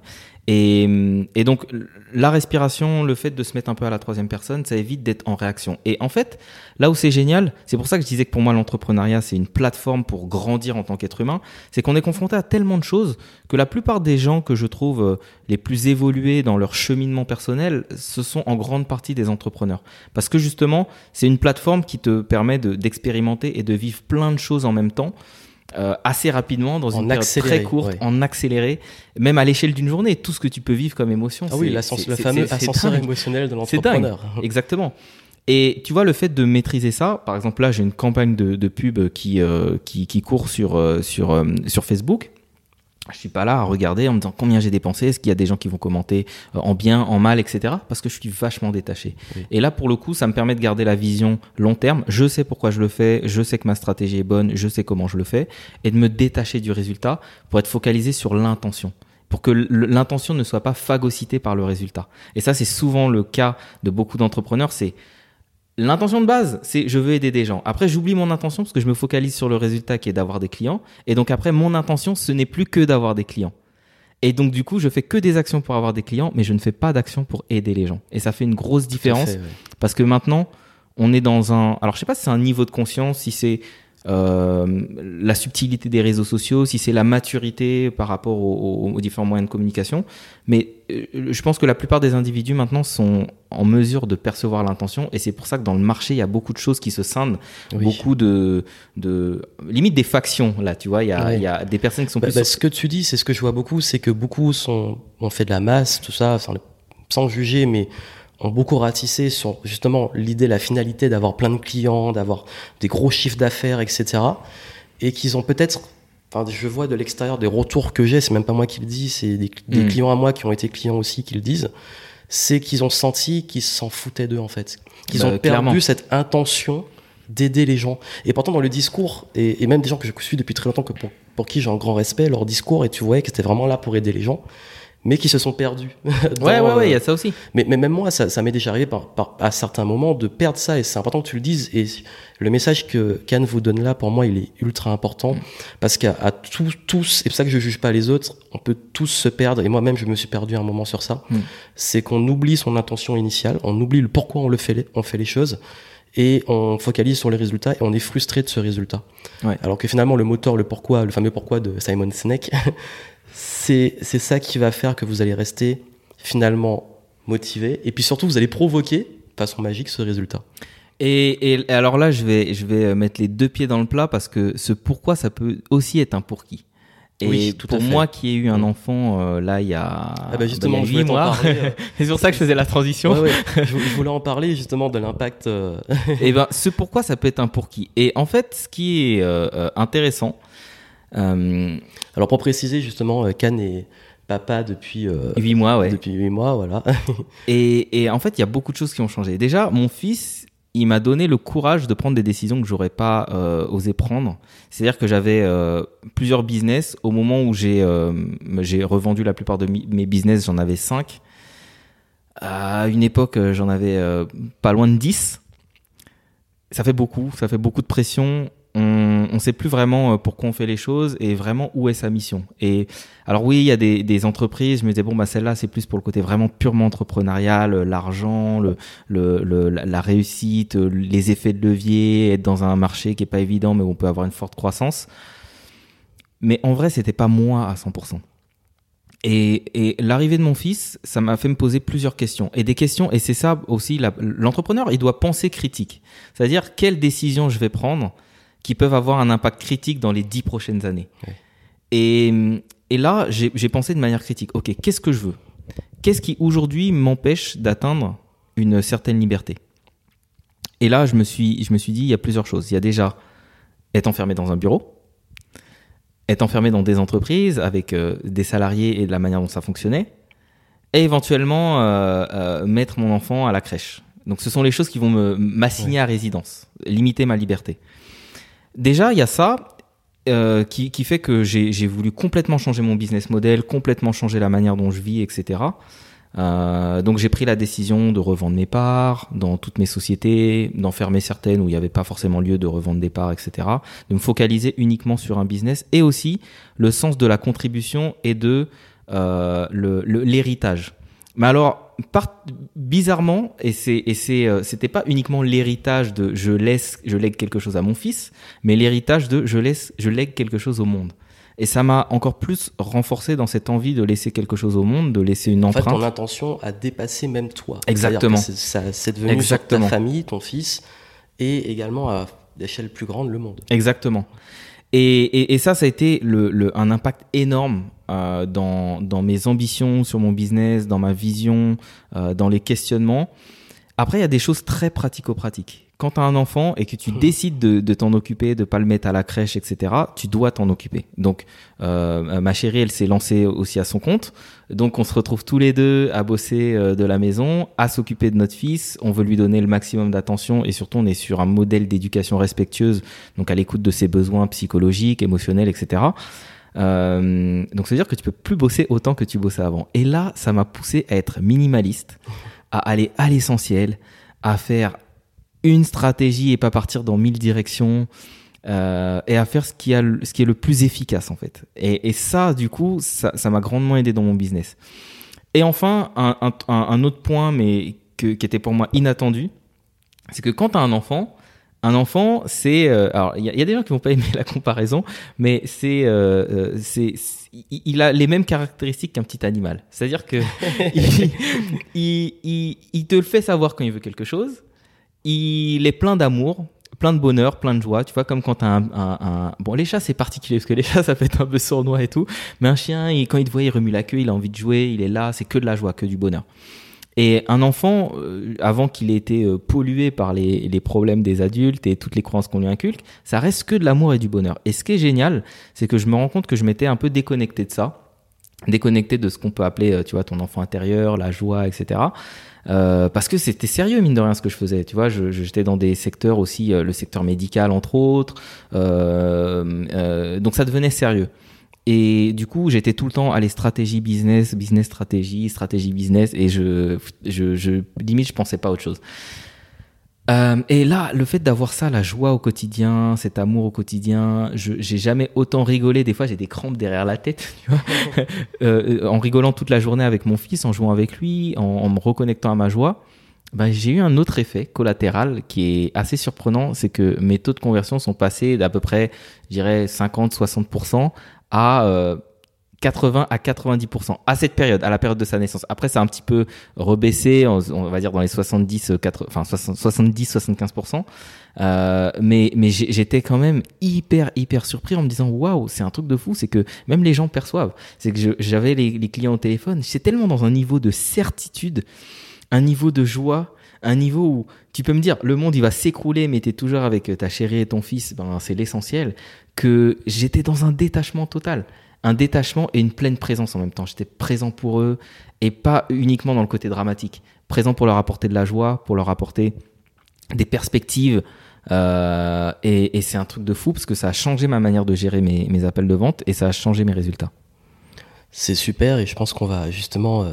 Et, et, donc la respiration, le fait de se mettre un peu à la troisième personne, ça évite d'être en réaction. Et en fait, là où c'est génial, c'est pour ça que je disais que pour moi l'entrepreneuriat c'est une plateforme pour grandir en tant qu'être humain, c'est qu'on est confronté à tellement de choses que la plupart des gens que je trouve euh, les plus évolués dans leur cheminement personnel, ce sont en grande partie des entrepreneurs. Parce que justement, c'est une plateforme qui te permet d'expérimenter et de vivre plein de choses en même temps. Euh, assez rapidement dans une période très courte, en accéléré, même à l'échelle d'une journée, tout ce que tu peux vivre comme émotion. Ah oui, le fameux ascenseur émotionnel de l'entrepreneur. (laughs) Exactement. Et tu vois, le fait de maîtriser ça, par exemple là, j'ai une campagne de, de pub qui, euh, qui, qui court sur, euh, sur, euh, sur Facebook je suis pas là à regarder en me disant combien j'ai dépensé, est-ce qu'il y a des gens qui vont commenter euh, en bien, en mal, etc. Parce que je suis vachement détaché. Et là, pour le coup, ça me permet de garder la vision long terme. Je sais pourquoi je le fais, je sais que ma stratégie est bonne, je sais comment je le fais, et de me détacher du résultat pour être focalisé sur l'intention pour que l'intention ne soit pas phagocytée par le résultat. Et ça, c'est souvent le cas de beaucoup d'entrepreneurs. C'est L'intention de base, c'est je veux aider des gens. Après, j'oublie mon intention parce que je me focalise sur le résultat qui est d'avoir des clients. Et donc après, mon intention, ce n'est plus que d'avoir des clients. Et donc du coup, je fais que des actions pour avoir des clients, mais je ne fais pas d'actions pour aider les gens. Et ça fait une grosse différence parce que maintenant, on est dans un. Alors, je sais pas si c'est un niveau de conscience, si c'est euh, la subtilité des réseaux sociaux, si c'est la maturité par rapport aux, aux, différents moyens de communication. Mais euh, je pense que la plupart des individus maintenant sont en mesure de percevoir l'intention et c'est pour ça que dans le marché il y a beaucoup de choses qui se scindent, oui. beaucoup de, de limite des factions là, tu vois, il y a, il y a des personnes qui sont bah, plus. Bah, ce que tu dis, c'est ce que je vois beaucoup, c'est que beaucoup sont ont fait de la masse, tout ça, sans, sans juger, mais ont beaucoup ratissé sur justement l'idée, la finalité d'avoir plein de clients, d'avoir des gros chiffres d'affaires, etc. Et qu'ils ont peut-être, enfin, je vois de l'extérieur des retours que j'ai, c'est même pas moi qui le dis, c'est des, des mmh. clients à moi qui ont été clients aussi qui le disent, c'est qu'ils ont senti qu'ils s'en foutaient d'eux en fait, qu'ils bah, ont perdu clairement. cette intention d'aider les gens. Et pourtant dans le discours, et, et, même des gens que je suis depuis très longtemps, que pour, pour qui j'ai un grand respect, leur discours, et tu voyais que c'était vraiment là pour aider les gens mais qui se sont perdus. (laughs) ouais, ouais, ouais, il y euh, a ça aussi. Mais, mais même moi, ça, ça m'est déjà arrivé par, par, à certains moments de perdre ça, et c'est important que tu le dises. Et le message que Cannes vous donne là, pour moi, il est ultra important, mm. parce qu'à tous, tous, et c'est pour ça que je juge pas les autres, on peut tous se perdre, et moi-même, je me suis perdu un moment sur ça, mm. c'est qu'on oublie son intention initiale, on oublie le pourquoi on le fait, on fait les choses, et on focalise sur les résultats et on est frustré de ce résultat. Ouais. Alors que finalement le moteur, le pourquoi, le fameux pourquoi de Simon Sinek, (laughs) c'est c'est ça qui va faire que vous allez rester finalement motivé et puis surtout vous allez provoquer de façon magique ce résultat. Et, et alors là, je vais, je vais mettre les deux pieds dans le plat parce que ce pourquoi, ça peut aussi être un pour qui. Et oui, tout pour moi qui ai eu un mm. enfant euh, là il y a ah bah justement bah, il y a 8 mois, euh. (laughs) c'est sur ça que je faisais la transition. Ouais, ouais. je, voulais en parler justement de l'impact. Euh... (laughs) et ben ce pourquoi ça peut être un pour qui. Et en fait, ce qui est intéressant. Alors pour préciser justement, Can est papa depuis 8 mois, ouais. Depuis 8 mois, voilà. (laughs) et, et en fait, il y a beaucoup de choses qui ont changé. Déjà, mon fils, il m'a donné le courage de prendre des décisions que j'aurais pas euh, osé prendre. C'est-à-dire que j'avais euh, plusieurs business au moment où j'ai euh, j'ai revendu la plupart de mes business, j'en avais cinq. À une époque, j'en avais pas loin de 10. Ça fait beaucoup, ça fait beaucoup de pression on ne sait plus vraiment euh, pourquoi on fait les choses et vraiment où est sa mission. Et alors oui, il y a des, entreprises, je me disais bon bah celle-là c'est plus pour le côté vraiment purement entrepreneurial, euh, l'argent, la réussite, euh, les effets de levier, être dans un marché qui est pas évident mais où on peut avoir une forte croissance. Mais en vrai, c'était pas moi à 100%. Et, et l'arrivée de mon fils, ça m'a fait me poser plusieurs questions. Et des questions, et c'est ça aussi, l'entrepreneur, il doit penser critique. C'est-à-dire, quelle décision je vais prendre qui peuvent avoir un impact critique dans les dix prochaines années. Et, et là, j'ai pensé de manière critique, ok, qu'est-ce que je veux? Qu'est-ce qui aujourd'hui m'empêche d'atteindre une certaine liberté? Et là, je me, suis, je me suis dit, il y a plusieurs choses. Il y a déjà être enfermé dans un bureau, être enfermé dans des entreprises avec euh, des salariés et de la manière dont ça fonctionnait, et éventuellement euh, euh, mettre mon enfant à la crèche. Donc ce sont les choses qui vont m'assigner à résidence, limiter ma liberté. Déjà, il y a ça euh, qui, qui, fait que j'ai voulu complètement changer mon business model, complètement changer la manière dont je vis, etc. Euh, donc j'ai pris la décision de revendre mes parts dans toutes mes sociétés, d'en fermer certaines où il n'y avait pas forcément lieu de revendre des parts, etc. De me focaliser uniquement sur un business et aussi le sens de la contribution et de euh, l'héritage. Mais alors, bizarrement, et c'est et c'est euh, c'était pas uniquement l'héritage de je laisse je lègue quelque chose à mon fils, mais l'héritage de je laisse je lègue quelque chose au monde. Et ça m'a encore plus renforcé dans cette envie de laisser quelque chose au monde, de laisser une empreinte. En fait, ton intention a dépassé même toi. Exactement. C'est devenu Exactement. ta famille, ton fils, et également à l'échelle plus grande le monde. Exactement. Et, et, et, ça, ça a été le, le, un impact énorme euh, dans, dans, mes ambitions sur mon business, dans ma vision, euh, dans les questionnements. Après, il y a des choses très pratico-pratiques. Quand tu as un enfant et que tu mmh. décides de, de t'en occuper, de pas le mettre à la crèche, etc., tu dois t'en occuper. Donc, euh, ma chérie, elle s'est lancée aussi à son compte. Donc, on se retrouve tous les deux à bosser euh, de la maison, à s'occuper de notre fils. On veut lui donner le maximum d'attention et surtout, on est sur un modèle d'éducation respectueuse, donc à l'écoute de ses besoins psychologiques, émotionnels, etc. Euh, donc, ça veut dire que tu peux plus bosser autant que tu bossais avant. Et là, ça m'a poussé à être minimaliste, à aller à l'essentiel, à faire une stratégie et pas partir dans mille directions euh, et à faire ce qui, a, ce qui est le plus efficace en fait. Et, ça, du coup, ça, m'a grandement aidé dans mon business. Et enfin, un, autre point, mais que, qui était pour moi inattendu, c'est que quand tu as un enfant, un enfant, c'est euh, alors il y, a des gens qui vont pas aimer la comparaison, mais c'est euh, c'est il a les mêmes caractéristiques qu'un petit animal. C'est-à-dire que (laughs) il, il, te le fait savoir quand il veut quelque chose, il est plein d'amour, plein de bonheur, plein de joie. Tu vois, comme quand t'as un, un, Bon, les chats, c'est particulier, parce que les chats, ça peut être un peu sournois et tout. Mais un chien, quand il te voit, il remue la queue, il a envie de jouer, il est là, c'est que de la joie, que du bonheur. Et un enfant, euh, avant qu'il ait été euh, pollué par les, les, problèmes des adultes et toutes les croyances qu'on lui inculque, ça reste que de l'amour et du bonheur. Et ce qui est génial, c'est que je me rends compte que je m'étais un peu déconnecté de ça déconnecté de ce qu'on peut appeler, euh, tu vois, ton enfant intérieur, la joie, etc. Euh, parce que c'était sérieux mine de rien ce que je faisais. Tu vois, j'étais dans des secteurs aussi, euh, le secteur médical entre autres, euh, euh, donc ça devenait sérieux. Et du coup, j'étais tout le temps allé stratégie business, business stratégie, stratégie business, et je, je, je limite, je pensais pas à autre chose. Euh, et là, le fait d'avoir ça, la joie au quotidien, cet amour au quotidien, je j'ai jamais autant rigolé. Des fois, j'ai des crampes derrière la tête, (laughs) tu vois, (laughs) euh, en rigolant toute la journée avec mon fils, en jouant avec lui, en, en me reconnectant à ma joie. Ben, j'ai eu un autre effet collatéral qui est assez surprenant, c'est que mes taux de conversion sont passés d'à peu près, je dirais, 50-60% à euh, 80 à 90% à cette période, à la période de sa naissance. Après, c'est un petit peu rebaissé, on, va dire dans les 70, 4, enfin 70, 75%. Euh, mais mais j'étais quand même hyper hyper surpris en me disant waouh, c'est un truc de fou, c'est que même les gens perçoivent. C'est que j'avais les, les clients au téléphone, c'est tellement dans un niveau de certitude, un niveau de joie, un niveau où tu peux me dire le monde il va s'écrouler mais tu es toujours avec ta chérie et ton fils, ben c'est l'essentiel que j'étais dans un détachement total un détachement et une pleine présence en même temps. J'étais présent pour eux et pas uniquement dans le côté dramatique. Présent pour leur apporter de la joie, pour leur apporter des perspectives. Euh, et, et c'est un truc de fou parce que ça a changé ma manière de gérer mes, mes appels de vente et ça a changé mes résultats. C'est super et je pense qu'on va justement euh,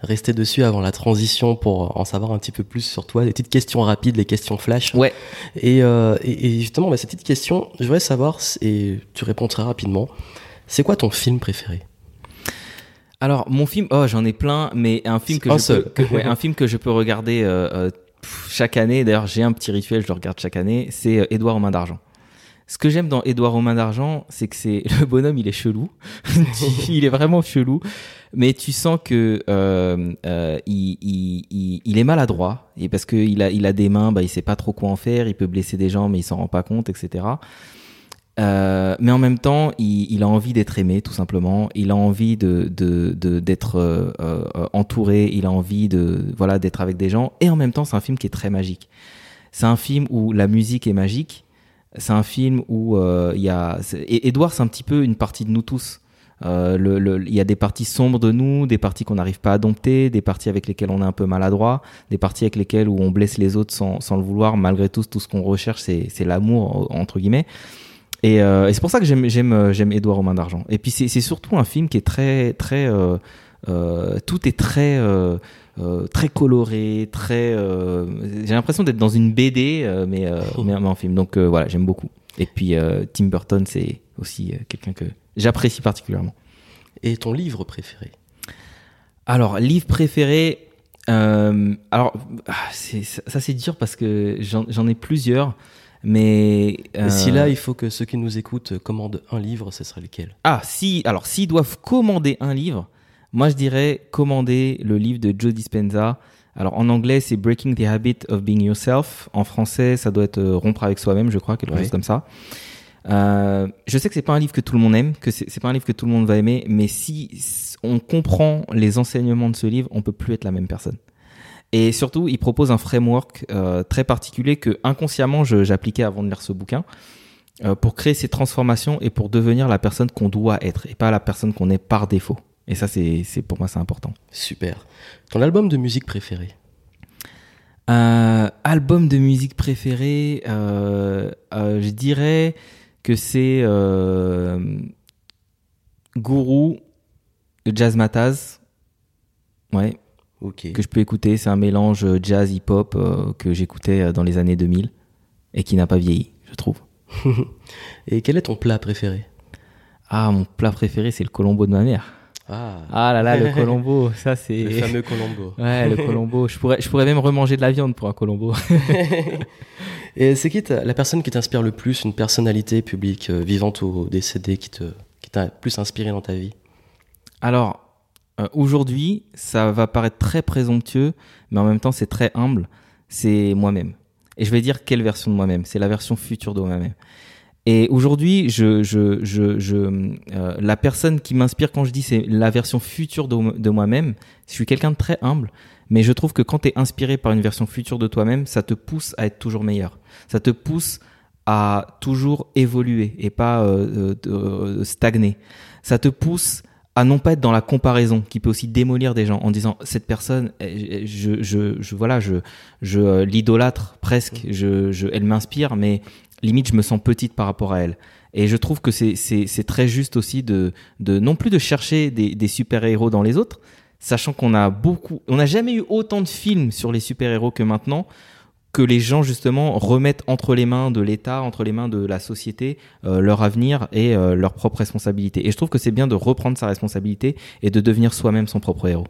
rester dessus avant la transition pour en savoir un petit peu plus sur toi, des petites questions rapides, les questions flash. Ouais. Et, euh, et, et justement, bah, cette petite question, je voudrais savoir, et tu réponds très rapidement, c'est quoi ton film préféré? Alors, mon film, oh, j'en ai plein, mais un film que, Un je seul. peux, que- ouais, un film que je peux regarder euh, euh, chaque année. D'ailleurs, j'ai un petit rituel, je le regarde chaque année. C'est euh, Édouard aux mains d'argent. Ce que j'aime dans Édouard aux mains d'argent, c'est que c'est (laughs) le bonhomme, il est chelou. (laughs) il est vraiment chelou, mais tu sens que euh, euh, il, il, il, il est maladroit et parce qu'il a il a des mains, bah il sait pas trop quoi en faire. Il peut blesser des gens, mais il s'en rend pas compte, etc. Euh, mais en même temps, il, il a envie d'être aimé, tout simplement. Il a envie de d'être euh, euh, entouré. Il a envie de voilà d'être avec des gens. Et en même temps, c'est un film qui est très magique. C'est un film où la musique est magique. C'est un film où euh, il y a et Edouard, c'est un petit peu une partie de nous tous. Euh, le- le- Il y a des parties sombres de nous, des parties qu'on n'arrive pas à dompter, des parties avec lesquelles on est un peu maladroit, des parties avec lesquelles où on blesse les autres sans, sans le vouloir. Malgré tout, tout ce qu'on recherche, c'est l'amour entre guillemets. Et, euh, et c'est pour ça que j'aime j'aime euh, j'aime Édouard aux mains d'argent. Et puis c'est surtout un film qui est très très euh, euh, tout est très très coloré, très. J'ai l'impression d'être dans une BD, (laughs) mais, mais en film. Donc voilà, j'aime beaucoup. Et puis Tim Burton, c'est aussi quelqu'un que j'apprécie particulièrement. Et ton livre préféré? Alors, livre préféré. alors, ah, ça, ça, c'est dur parce que j'en j'en ai plusieurs. Mais. Et Si euh, là, il faut que ceux qui nous écoutent commandent un livre, ce serait lequel? Ah, si, alors, s'ils doivent commander un livre, moi je dirais commander le livre de Joe Dispenza. Alors, en anglais, c'est Breaking the Habit of Being Yourself. En français, ça doit être euh, Rompre avec soi-même, je crois, quelque chose comme ça. Euh, je sais que c'est pas un livre que tout le monde aime, que c'est pas un livre que tout le monde va aimer, mais si on comprend les enseignements de ce livre, on peut plus être la même personne. Et surtout, il propose un framework euh, très particulier que inconsciemment j'appliquais avant de lire ce bouquin euh, pour créer ces transformations et pour devenir la personne qu'on doit être et pas la personne qu'on est par défaut. Et ça, c'est pour moi, c'est important. Super. Ton album de musique préféré? Euh, album de musique préféré, je dirais que c'est Guru de Jazz Mataz. Ouais, Que je peux écouter. C'est un mélange jazz hip-hop euh, que j'écoutais euh, dans les années 2000 et qui n'a pas vieilli, je trouve. (laughs) Et quel est ton plat préféré? Ah, mon plat préféré, c'est le colombo de ma mère. Ah, Ah là là, le (laughs) colombo, ça c'est. le fameux Colombo. (laughs) Ouais, le colombo. Je pourrais, je pourrais même remanger de la viande pour un colombo. Et c'est qui la personne qui t'inspire le plus, une personnalité publique, euh, vivante ou décédée, qui te qui t'a plus inspiré dans ta vie? Alors, euh, aujourd'hui, ça va paraître très présomptueux, mais en même temps, c'est très humble. C'est moi-même. Et je vais dire quelle version de moi-même. C'est la version future de moi-même. Et aujourd'hui, je, je, je, je, euh, la personne qui m'inspire quand je dis c'est la version future de, moi-même, je suis quelqu'un de très humble, mais je trouve que quand tu es inspiré par une version future de toi-même, ça te pousse à être toujours meilleur. Ça te pousse à toujours évoluer et pas euh, euh, euh, stagner. Ça te pousse à non pas être dans la comparaison qui peut aussi démolir des gens en disant cette personne eh, je je, je voilà je je euh, l'idolâtre presque je, je elle m'inspire mais limite je me sens petite par rapport à elle. Et je trouve que c'est c'est très juste aussi de de non plus de chercher des, des super héros dans les autres, sachant qu'on a beaucoup, on n'a jamais eu autant de films sur les super héros que maintenant que les gens justement remettent entre les mains de l'État, entre les mains de la société, euh, leur avenir et euh, leur propre responsabilité. Et je trouve que c'est bien de reprendre sa responsabilité et de devenir soi-même son propre héros.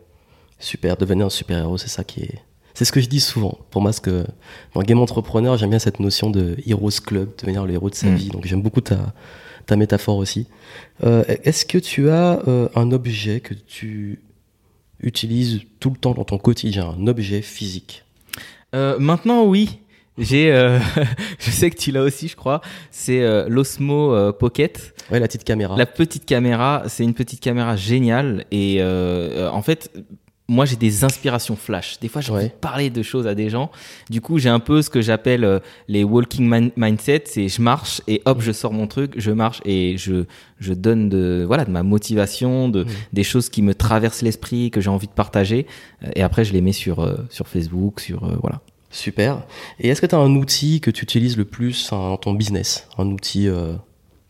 Super, devenir un super héros, c'est ça qui est. C'est ce que je dis souvent. Pour moi, ce que dans Game Entrepreneur, j'aime bien cette notion de Heroes Club, devenir le héros de sa mm. vie. Donc j'aime beaucoup ta, ta métaphore aussi. Euh, Est-ce que tu as euh, un objet que tu utilises tout le temps dans ton quotidien, un objet physique? Euh, maintenant, oui. J'ai, euh, (laughs) je sais que tu l'as aussi, je crois. C'est euh, l'Osmo euh, Pocket. Ouais, la petite caméra. La petite caméra, c'est une petite caméra géniale et en fait, moi j'ai des inspirations flash. Des fois j'ai envie de parler de choses à des gens. Du coup j'ai un peu ce que j'appelle euh, les walking mindset. C'est je marche et hop je sors mon truc, je marche et je je donne de voilà de ma motivation, de des choses qui me traversent l'esprit que j'ai envie de partager. Et après je les mets sur euh, sur Facebook, sur euh, voilà. Super. Et est-ce que tu as un outil que tu utilises le plus dans ton business, un outil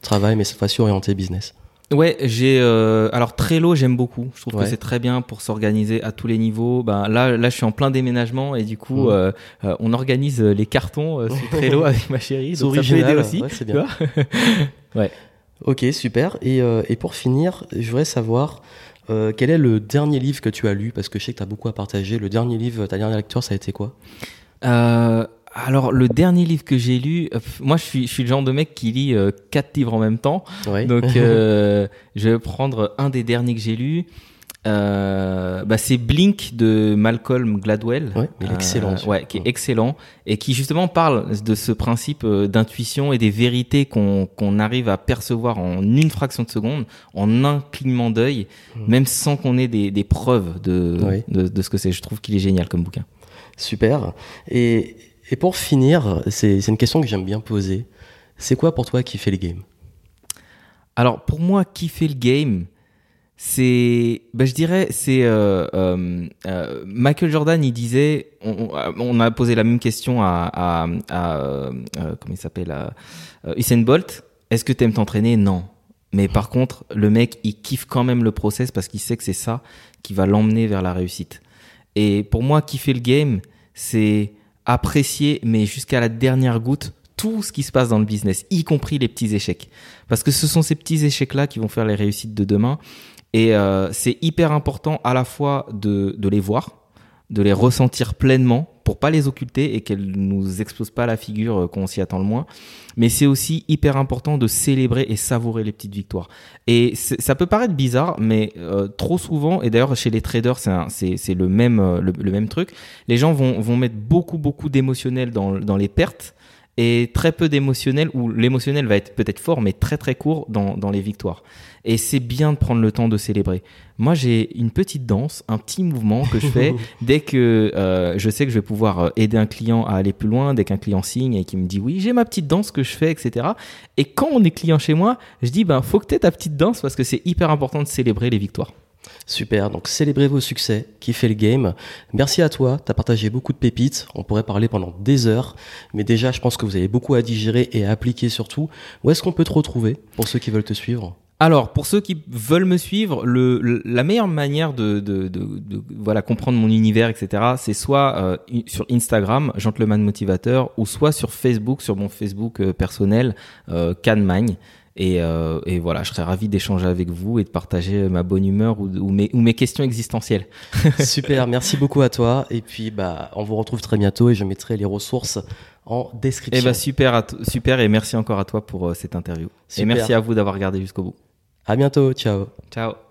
travail mais cette fois-ci orienté business Ouais, j'ai euh, alors Trello, j'aime beaucoup. Je trouve que c'est très bien pour s'organiser à tous les niveaux. Ben là, là, je suis en plein déménagement et du coup, mm. euh, euh, on organise les cartons euh, sur (laughs) Trello avec ma chérie. Donc ça peut aider aussi. Ouais, c'est bien. (laughs) ouais. Ok, super. Et, et pour finir, je voudrais savoir quel est le dernier livre que tu as lu? Parce que je sais que tu as beaucoup à partager. Le dernier livre, ta dernière lecture, ça a été quoi? Euh, alors le dernier livre que j'ai lu, euh, moi je suis, je suis le genre de mec qui lit euh, quatre livres en même temps. Donc (laughs) euh, je vais prendre un des derniers que j'ai lu. Euh, bah, c'est Blink de Malcolm Gladwell. Ouais, excellent. ouais, qui est excellent et qui justement parle de ce principe d'intuition et des vérités qu'on qu'on arrive à percevoir en une fraction de seconde, en un clignement d'œil, mmh. même sans qu'on ait des, des preuves de, de, de ce que c'est. Je trouve qu'il est génial comme bouquin. Super. Et et pour finir, c'est une question que j'aime bien poser. C'est quoi pour toi qui fait le game? Alors pour moi, qui fait le game c'est, ben je dirais, c'est euh, euh, euh, Michael Jordan. Il disait, on, a posé la même question à, comment il s'appelle, Usain Bolt. Est-ce que tu aimes t'entraîner? Non. Mais par contre, le mec, il kiffe quand même le process parce qu'il sait que c'est ça qui va l'emmener vers la réussite. Et pour moi, fait le game, c'est apprécier, mais jusqu'à la dernière goutte, tout ce qui se passe dans le business, y compris les petits échecs. Parce que ce sont ces petits échecs-là qui vont faire les réussites de demain. Et euh, c'est hyper important à la fois de, de les voir, de les ressentir pleinement pour pas les occulter et qu'elles nous explosent pas la figure euh, qu'on s'y attend le moins. Mais c'est aussi hyper important de célébrer et savourer les petites victoires. Et ça peut paraître bizarre, mais euh, trop souvent, et d'ailleurs chez les traders c'est le même euh, le, même truc, les gens vont vont mettre beaucoup beaucoup d'émotionnel dans dans les pertes et très peu d'émotionnel, où l'émotionnel va être peut-être fort, mais très très court dans, dans les victoires. Et c'est bien de prendre le temps de célébrer. Moi, j'ai une petite danse, un petit mouvement que je fais (laughs) dès que euh, je sais que je vais pouvoir euh, aider un client à aller plus loin, dès qu'un client signe et qui me dit oui, j'ai ma petite danse que je fais, etc. Et quand on est client chez moi, je dis ben faut que tu aies ta petite danse parce que c'est hyper important de célébrer les victoires. Super, donc célébrez vos succès, kiffez le game. Merci à toi, tu partagé beaucoup de pépites, on pourrait parler pendant des heures, mais déjà je pense que vous avez beaucoup à digérer et à appliquer surtout. Où est-ce qu'on peut te retrouver pour ceux qui veulent te suivre? Alors, pour ceux qui veulent me suivre, le, la meilleure manière de, de, de, de, voilà comprendre mon univers, etc., c'est soit euh, sur Instagram, Gentleman Motivateur, ou soit sur Facebook, sur mon Facebook euh, personnel, euh, Canmagne. Et, euh, et, voilà, je serais ravi d'échanger avec vous et de partager ma bonne humeur ou, ou, mes, ou mes, questions existentielles. (laughs) Super, merci beaucoup à toi. Et puis, bah, on vous retrouve très bientôt et je mettrai les ressources en description. Et eh bah, super, super et merci encore à toi pour euh, cette interview. Et merci à vous d'avoir regardé jusqu'au bout. À bientôt, ciao. Ciao.